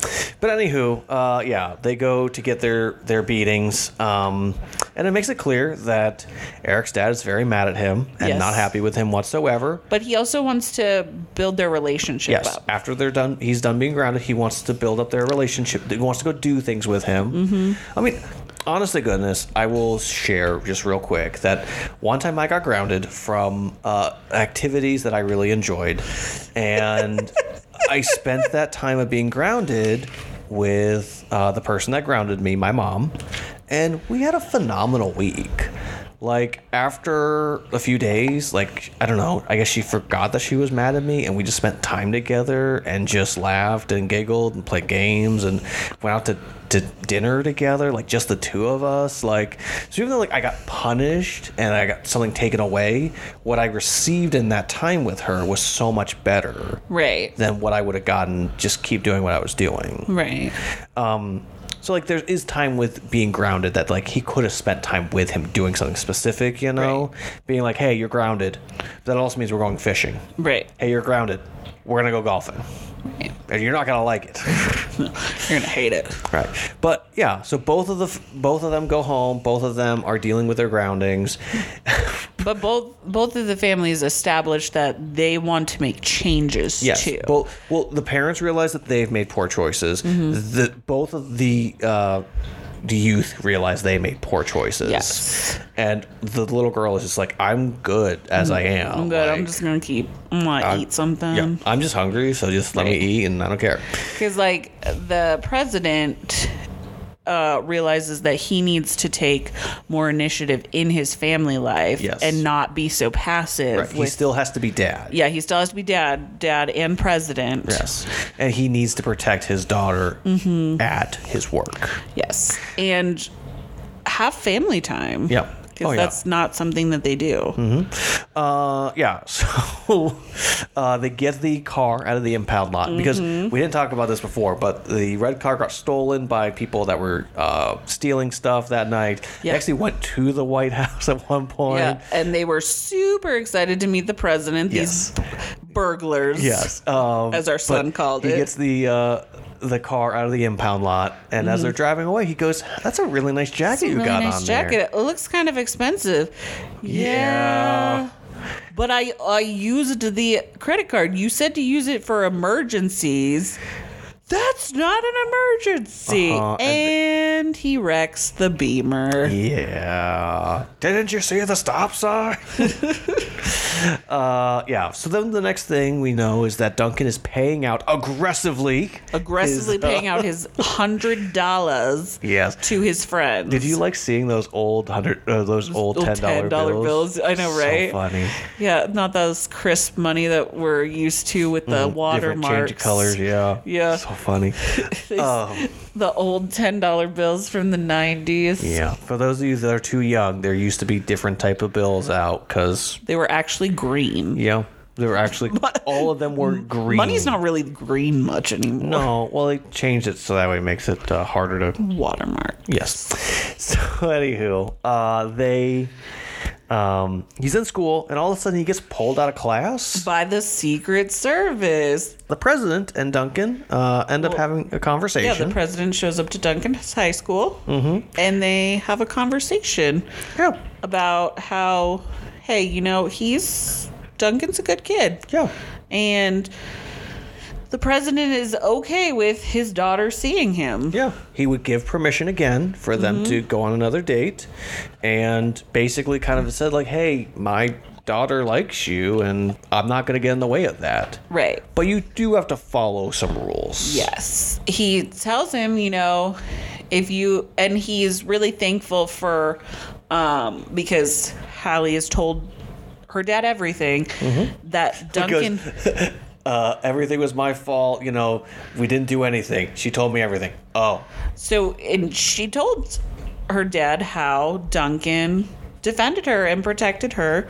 A: But anywho, uh, yeah, they go to get their their beatings, um, and it makes it clear that Eric's dad is very mad at him and
B: Yes.
A: not happy with him whatsoever.
B: But he also wants to build their relationship
A: Yes,
B: up.
A: after they're done, he's done being grounded. He wants to build up their relationship. He wants to go do things with him. Mm-hmm. I mean, honest to goodness, I will share just real quick that one time I got grounded from uh, activities that I really enjoyed, and I spent that time of being grounded with uh, the person that grounded me, my mom, and we had a phenomenal week. Like after a few days, like I don't know, I guess she forgot that she was mad at me, and we just spent time together and just laughed and giggled and played games and went out to, to dinner together, like just the two of us. Like so, even though like I got punished and I got something taken away, what I received in that time with her was so much better
B: Right.
A: than what I would have gotten just keep doing what I was doing.
B: Right.
A: Um, so like there is time with being grounded that like he could have spent time with him doing something specific, you know, being like, hey, you're grounded. That also means we're going fishing.
B: Right.
A: Hey, you're grounded. We're gonna go golfing. And you're not gonna like it, [LAUGHS]
B: You're gonna hate it.
A: right? But yeah, so both of the both of them go home. Both of them are dealing with their groundings. [LAUGHS]
B: But both both of the families established that they want to make changes
A: Yes.
B: too.
A: Both. Well, the parents realize that they've made poor choices.
B: Mm-hmm.
A: The both of the uh, the youth realize they made poor choices.
B: Yes.
A: And the little girl is just like, I'm good as I am.
B: I'm good. I'm just gonna keep. I'm gonna eat something.
A: Yeah, I'm just hungry, so just let me eat, and I don't care.
B: Because like the president uh, realizes that he needs to take more initiative in his family life
A: Yes.
B: and not be so passive.
A: Right. He still has to be dad.
B: yeah, he still has to be dad, dad and president.
A: Yes. And he needs to protect his daughter
B: Mm-hmm.
A: at his work.
B: Yes, and have family time.
A: Yeah.
B: Because
A: Oh, yeah. Mm-hmm.
B: that's not something that they do.
A: Uh, yeah. [LAUGHS] So uh, they get the car out of the impound lot because
B: Mm-hmm.
A: we didn't talk about this before, but the red car got stolen by people that were uh, stealing stuff that night. They actually went to the White [LAUGHS] House at one point.
B: Yeah, and they were super excited to meet the president. These burglars.
A: Yes. Um,
B: As our son called
A: he
B: it.
A: He gets the uh, the car out of the impound lot, and as they're mm. driving away, he goes, "That's a really nice jacket you
B: really
A: got
B: nice
A: on
B: jacket.
A: there."
B: It looks kind of expensive. Yeah.
A: Yeah.
B: But I I used the credit card. You said to use it for emergencies. That's not an emergency.
A: Uh-huh,
B: And he wrecks the beamer.
A: Yeah. Didn't you see the stop sign? [LAUGHS] uh, yeah. So then the next thing we know is that Duncan is paying out aggressively.
B: Aggressively
A: his, uh,
B: paying out his hundred dollars [LAUGHS]
A: Yes.
B: to his friends.
A: Did you like seeing those old hundred, uh, those old
B: old
A: ten dollar
B: $10 bills? I know, right?
A: So funny.
B: Yeah, not those crisp money that we're used to with the
A: Mm-hmm. Different change of colors. Yeah.
B: Yeah.
A: So funny. [LAUGHS] um,
B: The old ten dollar bills from the nineties.
A: yeah. For those of you that are too young, there used to be different type of bills out because
B: They were actually green.
A: yeah, They were actually [LAUGHS] all of them were green.
B: Money's not really green much anymore.
A: No, well, they changed it so that way it makes it uh, harder to
B: Watermark.
A: Yes. [LAUGHS] So anywho, uh, they um, he's in school and all of a sudden he gets pulled out of class.
B: By the Secret Service.
A: The president and Duncan uh, end up having a conversation.
B: Yeah, the president shows up to Duncan's high school
A: Mm-hmm.
B: and they have a conversation
A: yeah.
B: about how, hey, you know, he's Duncan's a good kid.
A: Yeah.
B: And the president is okay with his daughter seeing him.
A: Yeah. He would give permission again for them to go on another date and basically kind of said like, "Hey, my daughter likes you and I'm not going to get in the way of that."
B: Right.
A: But you do have to follow some rules.
B: Yes. He tells him, you know, if you and he's really thankful for um because Hallie has told her dad everything that Duncan [LAUGHS]
A: uh, everything was my fault. You know, we didn't do anything. She told me everything. Oh,
B: so and she told her dad how Duncan defended her and protected her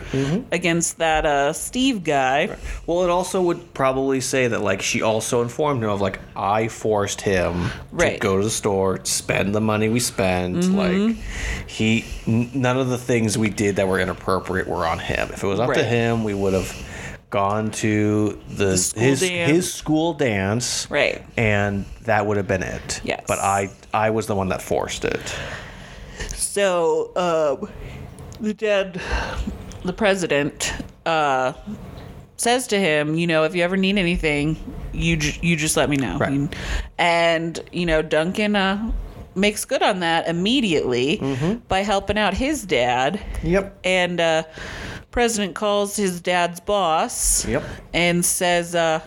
B: against that uh, Steve guy.
A: Well, it also would probably say that like she also informed him of like I forced him to go to the store, spend the money we spent. Like he, n- none of the things we did that were inappropriate were on him. If it was up to him, we would have gone to the,
B: school
A: his
B: dance.
A: his school dance,
B: Right.
A: And that would have been it.
B: Yes.
A: But I I was the one that forced it.
B: So, um, the dad, the president, uh, says to him, you know, if you ever need anything, you j- you just let me know.
A: Right.
B: And you know, Duncan uh, makes good on that immediately
A: Mm-hmm.
B: by helping out his dad.
A: Yep.
B: And uh, president calls his dad's boss.
A: Yep.
B: And says, uh,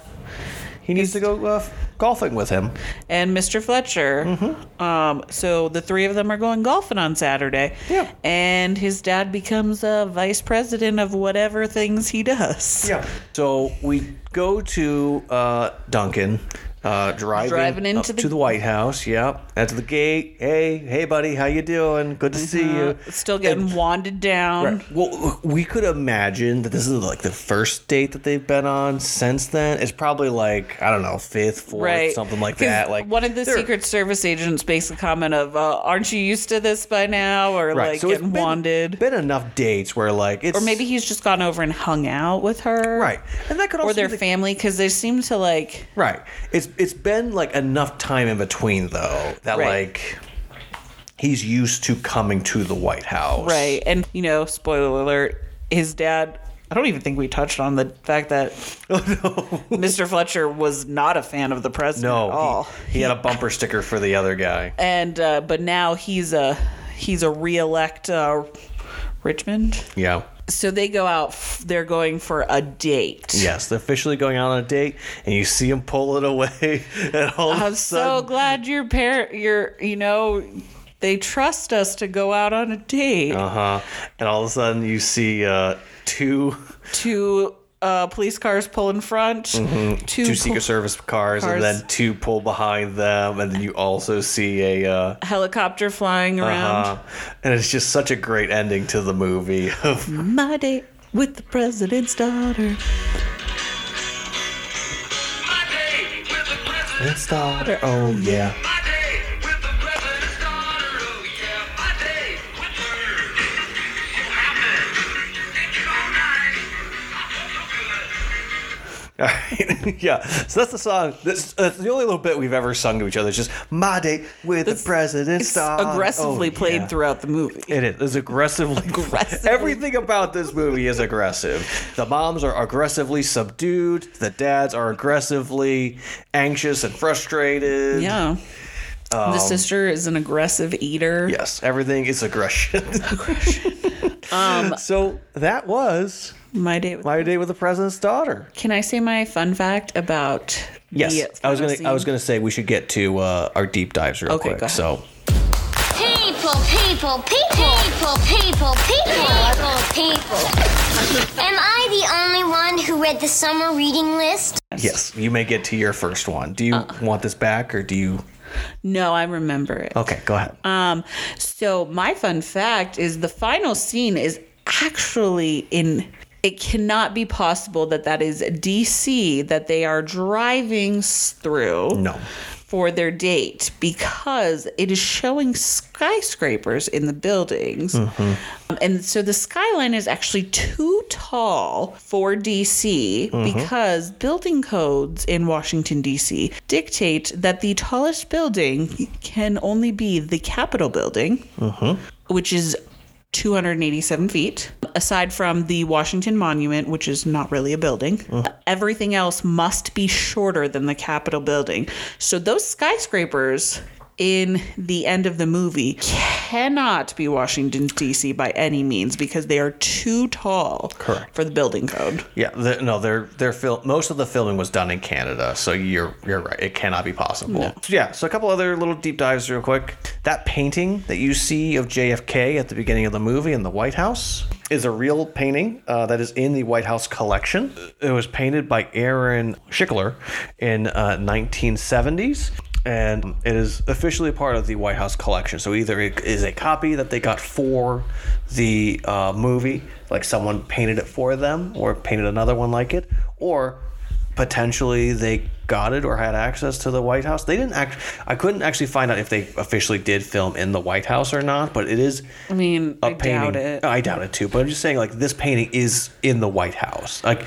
A: He needs to go uh, golfing with him.
B: and Mr. Fletcher.
A: Mm-hmm.
B: Um, so the three of them are going golfing on Saturday.
A: Yeah.
B: And his dad becomes a vice president of whatever things he does.
A: Yeah. So we go to uh, Duncan, uh, driving,
B: Driving into the-
A: to the White House. Yep. At the gate. Hey, hey, buddy, how you doing? Good to see you.
B: Still getting
A: And-
B: wanded down.
A: Right. Well, we could imagine that this is like the first date that they've been on since then. It's probably like I don't know, fifth, fourth,
B: Right,
A: something like that. Like
B: one of the Secret Service agents makes a comment of, uh, "Aren't you used to this by now?" Or
A: right.
B: like
A: so it's
B: getting
A: been,
B: wanded.
A: Been enough dates where like it's
B: or maybe he's just gone over and hung out with her.
A: right, and that could also
B: Or their
A: the
B: family, because they seem to like
A: Right. It's it's been like enough time in between though that
B: Right.
A: like he's used to coming to the White House.
B: Right. And, you know, spoiler alert, his dad, I don't even think we touched on the fact that [LAUGHS] [LAUGHS] Mr. Fletcher was not a fan of the president
A: No,
B: at all.
A: he, he had a bumper sticker for the other guy.
B: and, uh, but now he's a, he's a re-elect, uh, Richmond.
A: Yeah.
B: So they go out, they're going for a date.
A: Yes, they're officially going out on a date, and you see them pull it away, [LAUGHS] and all
B: I'm
A: a
B: so glad your parent, your, you know, they trust us to go out on a date.
A: uh huh, and all of a sudden you see uh, two
B: Two uh, police cars pull in front. Two,
A: Mm-hmm. two
B: pol-
A: Secret Service cars,
B: cars.
A: and then two pull behind them, and then you also see a. Uh,
B: helicopter flying around.
A: uh, and it's just such a great ending to the movie. Of
B: My date with the president's daughter.
D: My day with the president's
A: daughter, oh yeah.
D: So [LAUGHS] good.
A: yeah, so that's the song. That's, that's the only little bit we've ever sung to each other. It's just my date with the president's
B: It's
A: daughter.
B: aggressively
A: Oh,
B: played
A: yeah.
B: throughout the movie.
A: It is. It's aggressively. [LAUGHS]
B: Aggressively.
A: Everything about this movie is aggressive. The moms are aggressively subdued. The dads are aggressively anxious and frustrated.
B: Yeah. the sister is an aggressive eater.
A: Yes, everything is aggression. [LAUGHS]
B: Um,
A: so that was
B: My date with
A: my date with the president's daughter.
B: Can I say my fun fact about
A: Yes,
B: the
A: I was
B: final
A: gonna. I was gonna say we should get to uh, our deep dives real
B: Okay,
A: quick.
B: go ahead.
A: So
E: People, people, people, people, people, people, people. Am I the only one who read the summer reading list?
A: yes, you may get to your first one. Do you
B: Uh.
A: want this back or do you?
B: No, I remember it.
A: Okay, go ahead.
B: Um, so my fun fact is the final scene is actually in. It cannot be possible that that is DC that they are driving through.
A: No.
B: For their date because it is showing skyscrapers in the buildings. Mm-hmm. Um, and so the skyline is actually too tall for DC mm-hmm. because building codes in Washington, D.C. dictate that the tallest building can only be the Capitol building, mm-hmm. which is 287 feet. Aside from the Washington Monument, which is not really a building, everything else must be shorter than the Capitol building. So those skyscrapers in the end of the movie cannot be Washington D.C. by any means because they are too tall
A: Correct.
B: for the building code.
A: Yeah, the, no, they're film. Most of the filming was done in Canada, so you're you're right. It cannot be possible. So, yeah, so a couple other little deep dives, real quick. That painting that you see of JFK at the beginning of the movie in the White House is a real painting uh, that is in the White House collection. It was painted by Aaron Shikler in uh, 1970s. And it is officially part of the White House collection. So either it is a copy that they got for the uh, movie, like someone painted it for them, or painted another one like it, or potentially they got it or had access to the White House. They didn't act. I couldn't actually find out if they officially did film in the White House or not, but it is.
B: I mean,
A: a
B: I
A: painting.
B: doubt it.
A: I doubt it too. But I'm just saying, like this painting is in the White House. Like,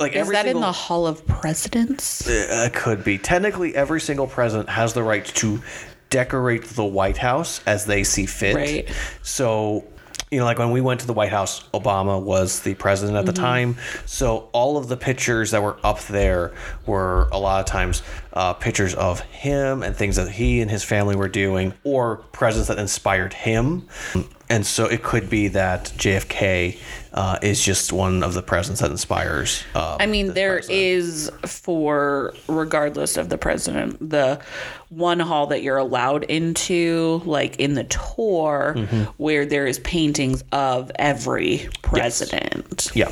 A: like
B: Is that in the Hall of Presidents?
A: uh, could be. Technically, every single president has the right to decorate the White House as they see fit.
B: Right.
A: So, you know, like when we went to the White House, Obama was the president at the time. So all of the pictures that were up there were a lot of times uh, pictures of him and things that he and his family were doing, or presidents that inspired him. And so it could be that JFK uh, is just one of the presidents that inspires. Uh,
B: I mean,
A: this
B: there
A: president.
B: is for regardless of the president, the one hall that you're allowed into, like in the tour,
A: Mm-hmm.
B: where there is paintings of every president.
A: Yeah.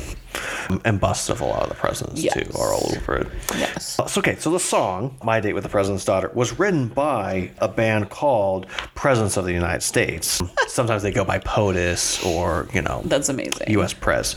A: And busts of a lot of the presidents
B: Yes.
A: too are all over it.
B: Yes.
A: So, okay, so the song "My Date with the President's Daughter" was written by a band called Presidents of the United States. [LAUGHS] Sometimes they go by POTUS or you know
B: That's amazing.
A: U.S. Press.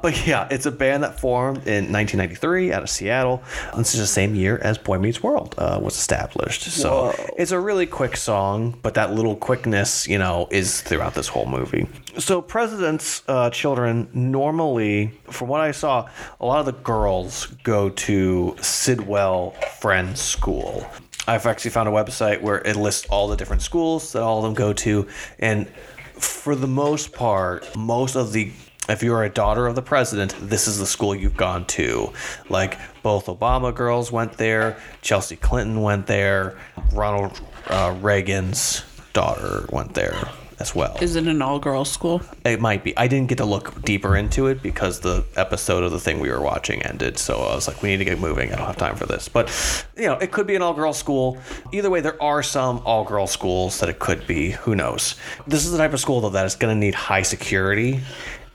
A: But yeah, it's a band that formed in 1993 out of Seattle. This is the same year as Boy Meets World uh, was established. So
B: Whoa.
A: it's a really quick song, but that little quickness, you know, is throughout this whole movie. So presidents' uh, children normally, from what I saw, a lot of the girls go to Sidwell Friends School. I've actually found a website where it lists all the different schools that all of them go to, and for the most part, most of the if you're a daughter of the president, this is the school you've gone to. Like both Obama girls went there, Chelsea Clinton went there, Ronald uh, Reagan's daughter went there as well.
B: Is it an all girls school?
A: It might be. I didn't get to look deeper into it because the episode of the thing we were watching ended. So I was like, we need to get moving. I don't have time for this. But, you know, it could be an all girls school. Either way, there are some all girl schools that it could be. Who knows? This is the type of school, though, that is going to need high security.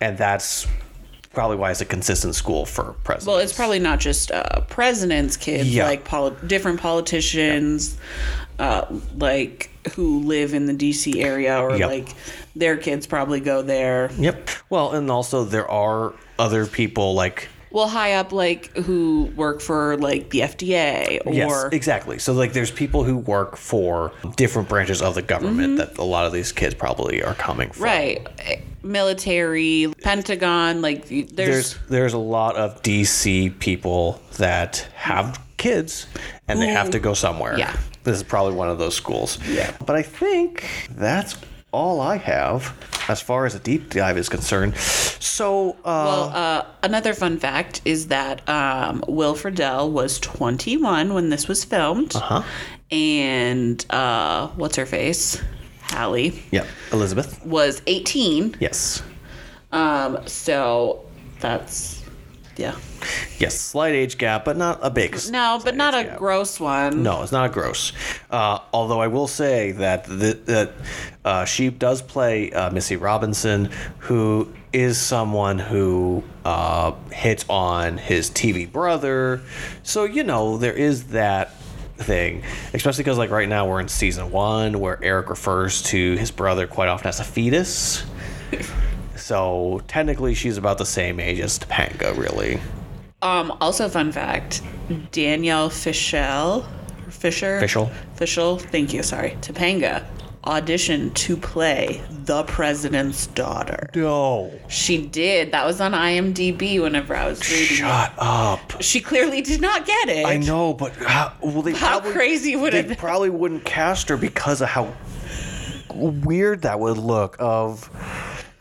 A: And that's probably why it's a consistent school for presidents.
B: Well, it's probably not just uh, presidents' kids,
A: Yeah.
B: like poli- different politicians, uh, like who live in the DC area, or
A: Yep.
B: like their kids probably go there.
A: Yep. Well, and also there are other people like
B: Well, high up, like who work for like the FDA or
A: Yes, exactly. So like there's people who work for different branches of the government
B: Mm-hmm.
A: that a lot of these kids probably are coming from.
B: right, military, Pentagon. Like there's,
A: There's there's a lot of DC people that have kids and they have to go somewhere.
B: Yeah.
A: This is probably one of those schools.
B: Yeah.
A: But I think that's all I have as far as a deep dive is concerned. So uh
B: Well, uh, another fun fact is that um, Will Friedle was 21 when this was filmed.
A: huh.
B: And uh, what's her face? Hallie
A: Yeah. Elizabeth.
B: was 18.
A: Yes.
B: Um, so that's, yeah.
A: Yes, slight age gap, but not a big
B: No, but not a
A: gap.
B: gross one.
A: No, it's not a gross. Uh, although I will say that the, that uh, she does play uh, Missy Robinson, who is someone who uh, hits on his TV brother. So you know there is that thing, especially because like right now we're in season one where Eric refers to his brother quite often as a fetus. [LAUGHS] So technically, she's about the same age as Topanga, really.
B: Um, also, fun fact Danielle Fishel, Fisher,
A: Fishel.
B: Fishel, thank you, sorry, Topanga auditioned to play the president's daughter.
A: No.
B: She did. That was on IMDb whenever I was reading
A: Shut up.
B: She clearly did not get it.
A: I know, but how, well, they
B: How
A: probably,
B: crazy would
A: they
B: it be?
A: probably wouldn't cast her because of how weird that would look. Of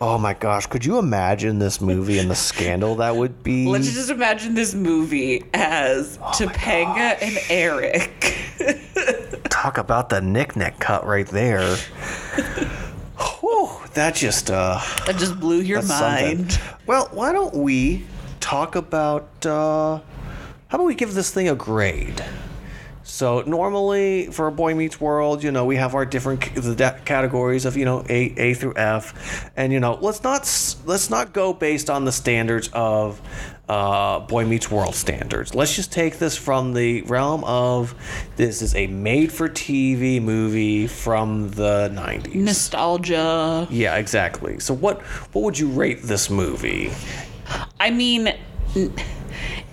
A: oh my gosh, could you imagine this movie and the scandal that would be?
B: Let's just imagine this movie as
A: Oh
B: Topanga and Eric. [LAUGHS]
A: talk about the knick-knack cut right there. [LAUGHS] Whew, that just uh,
B: that just blew your
A: that's something.
B: mind.
A: Well, why don't we talk about? Uh, how about we give this thing a grade? So normally for a Boy Meets World, you know, we have our different c- the categories of you know A A through F, and you know, let's not s- let's not go based on the standards of uh, Boy Meets World standards. Let's just take this from the realm of this is a made-for-TV movie from the '90s.
B: Nostalgia.
A: Yeah, exactly. So what what would you rate this movie?
B: I mean, n-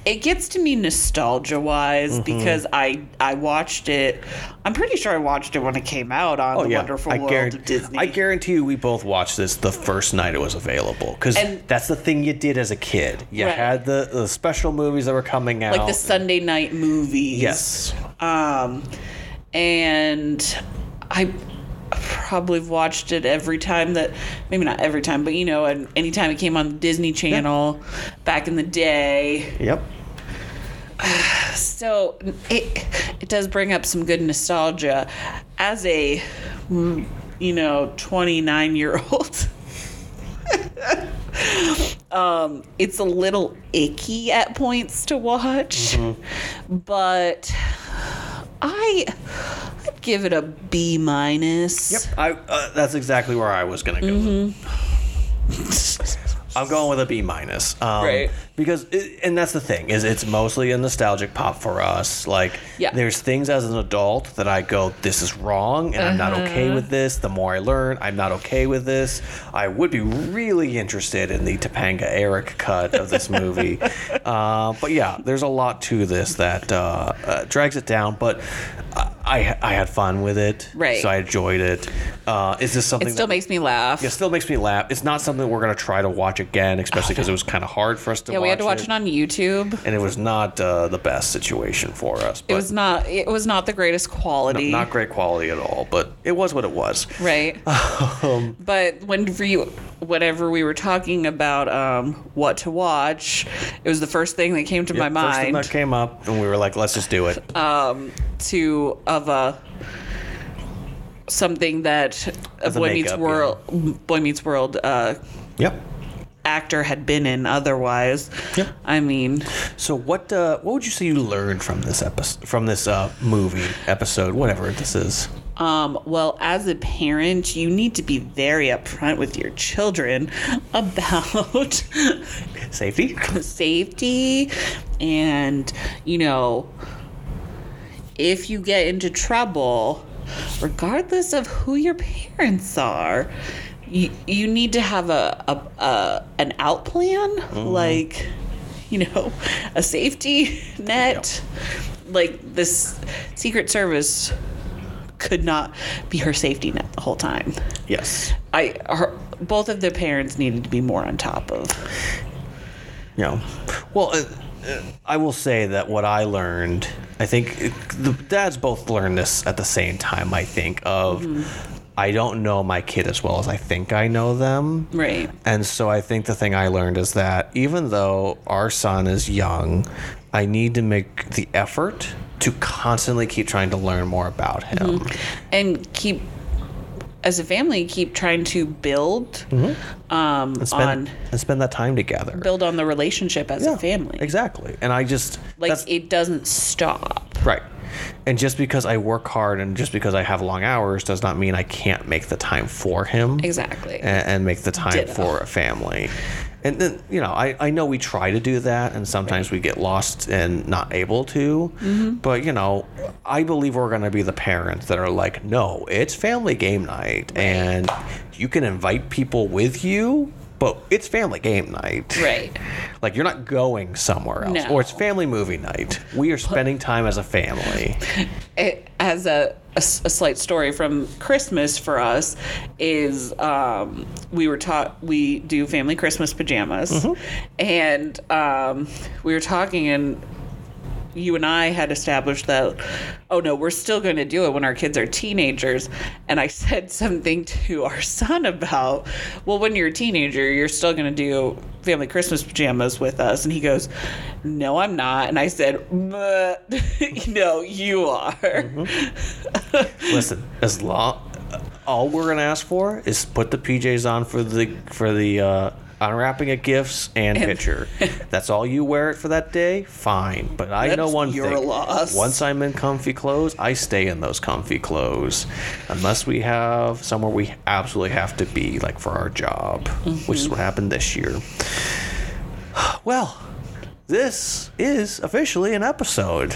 B: it gets to me nostalgia wise
A: Mm-hmm.
B: because I I watched it. I'm pretty sure I watched it when it came out on the Wonderful
A: Oh, I
B: World
A: guarantee,
B: of Disney.
A: I guarantee you, we both watched this the first night it was available because that's the thing you did as a kid. You
B: Right.
A: had the, the special movies that were coming out.
B: like the Sunday night movies.
A: Yes.
B: Um, and I probably watched it every time that maybe not every time, but you know, and anytime it came on the Disney Channel back in the day.
A: Yep.
B: So it it does bring up some good nostalgia as a you know 29 year old. [LAUGHS] um, it's a little icky at points to watch, but I I'd give it a B minus.
A: Yep. I uh, that's exactly where I was gonna go.
B: Mm-hmm. [LAUGHS]
A: I'm going with a B minus. Um,
B: Right.
A: Because it, and that's the thing is it's mostly a nostalgic pop for us. Like
B: Yeah.
A: there's things as an adult that I go this is wrong and I'm not okay
B: Uh-huh.
A: with this. The more I learn, I'm not okay with this. I would be really interested in the Topanga Eric cut of this movie. [LAUGHS] uh, but yeah, there's a lot to this that uh, uh, drags it down. But I I had fun with it.
B: Right.
A: So I enjoyed it. Uh, is this something
B: It still
A: that,
B: makes me laugh.
A: Yeah, it still makes me laugh. It's not something we're gonna try to watch again, especially [SIGHS] because it was kind of hard for us to
B: yeah, we had to watch it on YouTube.
A: and it was not uh, the best situation for us.
B: It was not. It was not the greatest quality.
A: not great quality at all, but it was what it was.
B: right [LAUGHS]
A: Um,
B: but when you whenever we were talking about um, what to watch it was the first thing that came to my
A: Yep, First thing
B: mind
A: that came up, and we were like, let's just do it.
B: to of a something that a boy meets
A: makeup,
B: world boy meets world uh,
A: yep.
B: actor had been in otherwise
A: Yep.
B: i mean
A: So what uh, what would you say you learned from this episode, from this uh, movie episode, whatever this is?
B: Um, well, as a parent, you need to be very upfront with your children [LAUGHS] about
A: Safety. [LAUGHS]
B: safety and, you know, if you get into trouble, regardless of who your parents are, you, you need to have a, a, a an out plan, like, you know, a safety net. Like this Secret Service could not be her safety net the whole time.
A: Yes.
B: I her, both of their parents needed to be more on top of.
A: You know, well, uh, I will say that what I learned, I think it, the dads both learned this at the same time. I think of mm-hmm. I don't know my kid as well as I think I know them.
B: Right.
A: And so I think the thing I learned is that even though our son is young, I need to make the effort to constantly keep trying to learn more about him. Mm-hmm.
B: and keep as a family keep trying to build um,
A: And spend,
B: on
A: and spend that time together.
B: build on the relationship as a family
A: Exactly. And I just
B: like it doesn't stop
A: Right. And just because I work hard and just because I have long hours does not mean I can't make the time for him.
B: exactly
A: And, and make the time
B: Ditto.
A: for a family. And then, you know, I, I know we try to do that and sometimes we get lost and not able to.
B: Mm-hmm.
A: But, you know, I believe we're going to be the parents that are like, no, it's family game night. And you can invite people with you, but it's family game night.
B: right [LAUGHS]
A: Like you're not going somewhere else,
B: No.
A: or it's family movie night. We are spending time as a family. [LAUGHS]
B: it, as a slight story from Christmas for us is um, we were taught we do family Christmas pajamas, and um, we were talking and. You and I had established that, oh no, we're still going to do it when our kids are teenagers. And I [LAUGHS] said something to our son about, well, when you're a teenager, you're still going to do family Christmas pajamas with us. And he goes, no, I'm not. And I said, but, [LAUGHS] no, you are.
A: Listen, as long all we're gonna ask for is put the PJs on for the for the uh, unwrapping of gifts and,
B: And-
A: picture. [LAUGHS] That's all you wear it for that day. Fine, but I know one
B: your
A: thing:
B: loss.
A: once I'm in comfy clothes, I stay in those comfy clothes, unless we have somewhere we absolutely have to be, like for our job, which is mm-hmm. what happened this year. Well, this is officially an episode.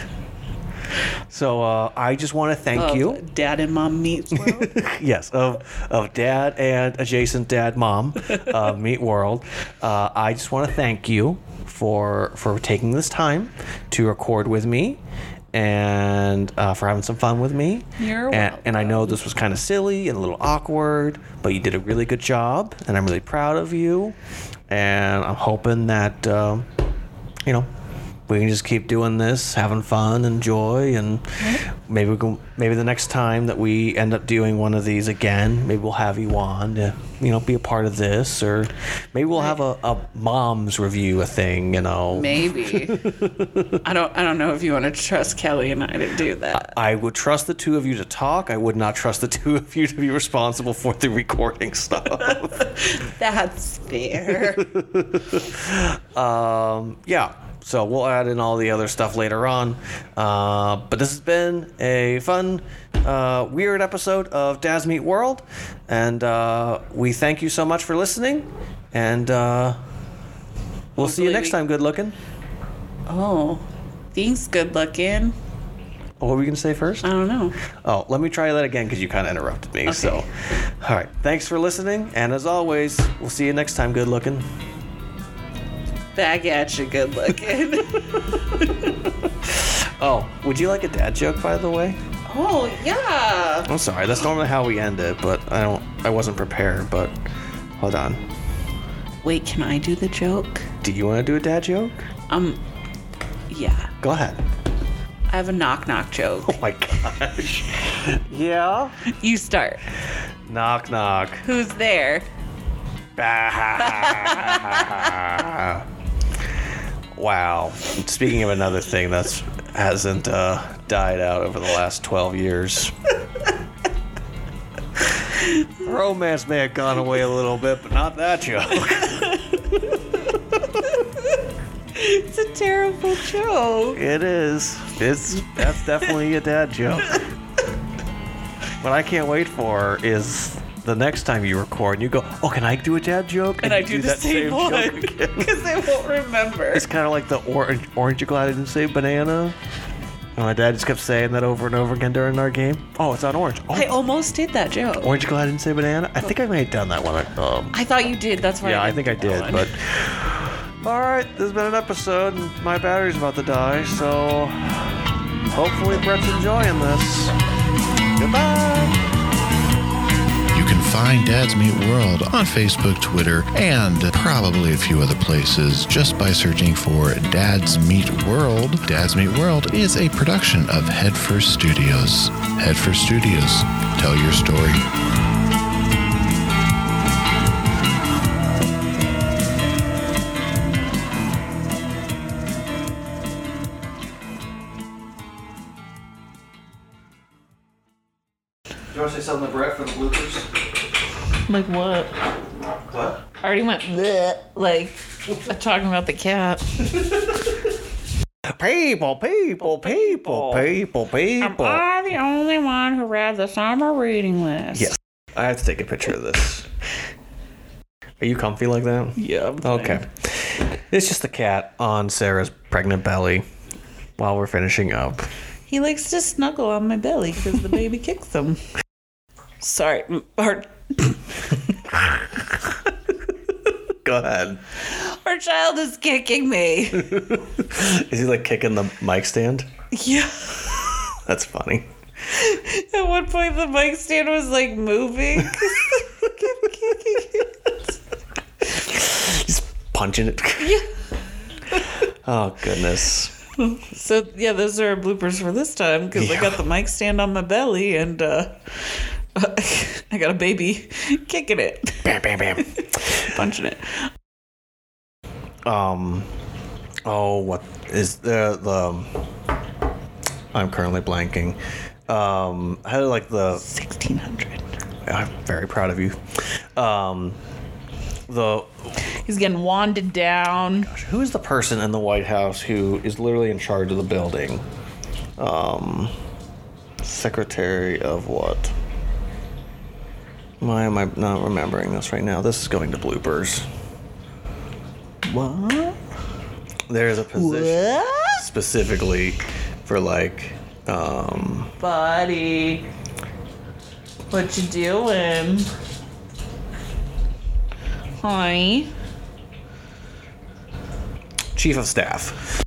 A: So uh, I just want to thank
B: Of
A: you.
B: Dad and Mom meets world. [LAUGHS]
A: yes, of of dad and adjacent dad mom uh, [LAUGHS] meet world. Uh, I just want to thank you for for taking this time to record with me and uh, for having some fun with me.
B: You're
A: and, and I know this was kind of silly and a little awkward, but you did a really good job, and I'm really proud of you. And I'm hoping that um, you know we can just keep doing this, having fun and joy, and maybe we can. Maybe the next time that we end up doing one of these again, maybe we'll have you on to, you know, be a part of this, or maybe we'll have a, a mom's review a thing, you know.
B: Maybe. [LAUGHS] I don't. I don't know if you want to trust Kelly and I to do that.
A: I would trust the two of you to talk. I would not trust the two of you to be responsible for the recording stuff. [LAUGHS]
B: That's fair. [LAUGHS]
A: um, yeah. So we'll add in all the other stuff later on. Uh, but this has been a fun, uh, weird episode of Dads Meet World, and uh, we thank you so much for listening. And uh, we'll see you next
B: we-
A: time. Good looking.
B: oh, thanks. Good looking.
A: What were we gonna say first?
B: I don't know.
A: Oh, let me try that again because you kind of interrupted me. So, all right. Thanks for listening, and as always, we'll see you next time. Good looking.
B: Back at you. Good looking. [LAUGHS]
A: Oh, would you like a dad joke, by the way?
B: Oh yeah.
A: I'm sorry. That's normally how we end it, but I don't. I wasn't prepared. But hold on.
B: Wait, can I do the joke?
A: Do you want to do a dad joke?
B: Um. Yeah.
A: Go ahead.
B: I have a knock knock joke.
A: Oh my gosh. [LAUGHS] yeah.
B: You start.
A: Knock knock.
B: Who's there? [LAUGHS]
A: wow. Speaking of another thing that's hasn't uh, died out over the last 12 years. [LAUGHS] Romance may have gone away a little bit, but not that joke. [LAUGHS]
B: It's a terrible joke.
A: It is. It's that's definitely a dad joke. [LAUGHS] what I can't wait for is the next time you record and you go, "Oh, can I do a dad joke?"
B: And I do the
A: that
B: same,
A: joke
B: one because [LAUGHS] I won't remember.
A: It's kind of like the orange. Orange, you glad I didn't say banana? And my dad just kept saying that over and over again during our game. Oh, it's on orange. Oh,
B: I almost did that joke.
A: orange, you glad I didn't say banana? I think I may have done that one. Um,
B: I thought you did. That's why.
A: yeah, I
B: didn't
A: think I did.
B: one.
A: But all right, this has been an episode, and my battery's about to die. So hopefully Brett's enjoying this. Goodbye.
C: Find Dads Meet World on Facebook, Twitter, and probably a few other places just by searching for Dads Meet World. Dads Meet World is a production of Headfirst Studios. Headfirst Studios, tell your story.
B: Like what?
A: What?
B: I already went bleh, like talking about the cat. [LAUGHS]
A: People, people, people, people, people.
B: I the only one who read the summer reading list?
A: Yes. I have to take a picture of this. Are you comfy like that?
B: Yeah. I'm
A: Okay. It's just the cat on Sarah's pregnant belly while we're finishing up.
B: He likes to snuggle on my belly because the baby kicks him. [LAUGHS] Sorry, m- our, [LAUGHS]
A: Go ahead.
B: our child is kicking me. [LAUGHS]
A: Is he like kicking the mic stand?
B: yeah. [LAUGHS]
A: That's funny.
B: At one point, the mic stand was like moving.
A: He's punching it.
B: Yeah.
A: Oh goodness.
B: So yeah, those are our bloopers for this time because I got the mic stand on my belly and uh, [LAUGHS] I got a baby kicking it,
A: Bam, bam, bam. [LAUGHS]
B: punching it.
A: Um. Oh, what is the the? I'm currently blanking. Um, I had like the
B: Sixteen hundred.
A: I'm very proud of you. Um, the
B: He's getting wanded down.
A: who is the person in the White House who is literally in charge of the building? Um, Secretary of what? Why am I not remembering this right now? This is going to bloopers.
B: What?
A: There is a position
B: What?
A: specifically for like, um,
B: Buddy. What you doing? Hi.
A: chief of staff.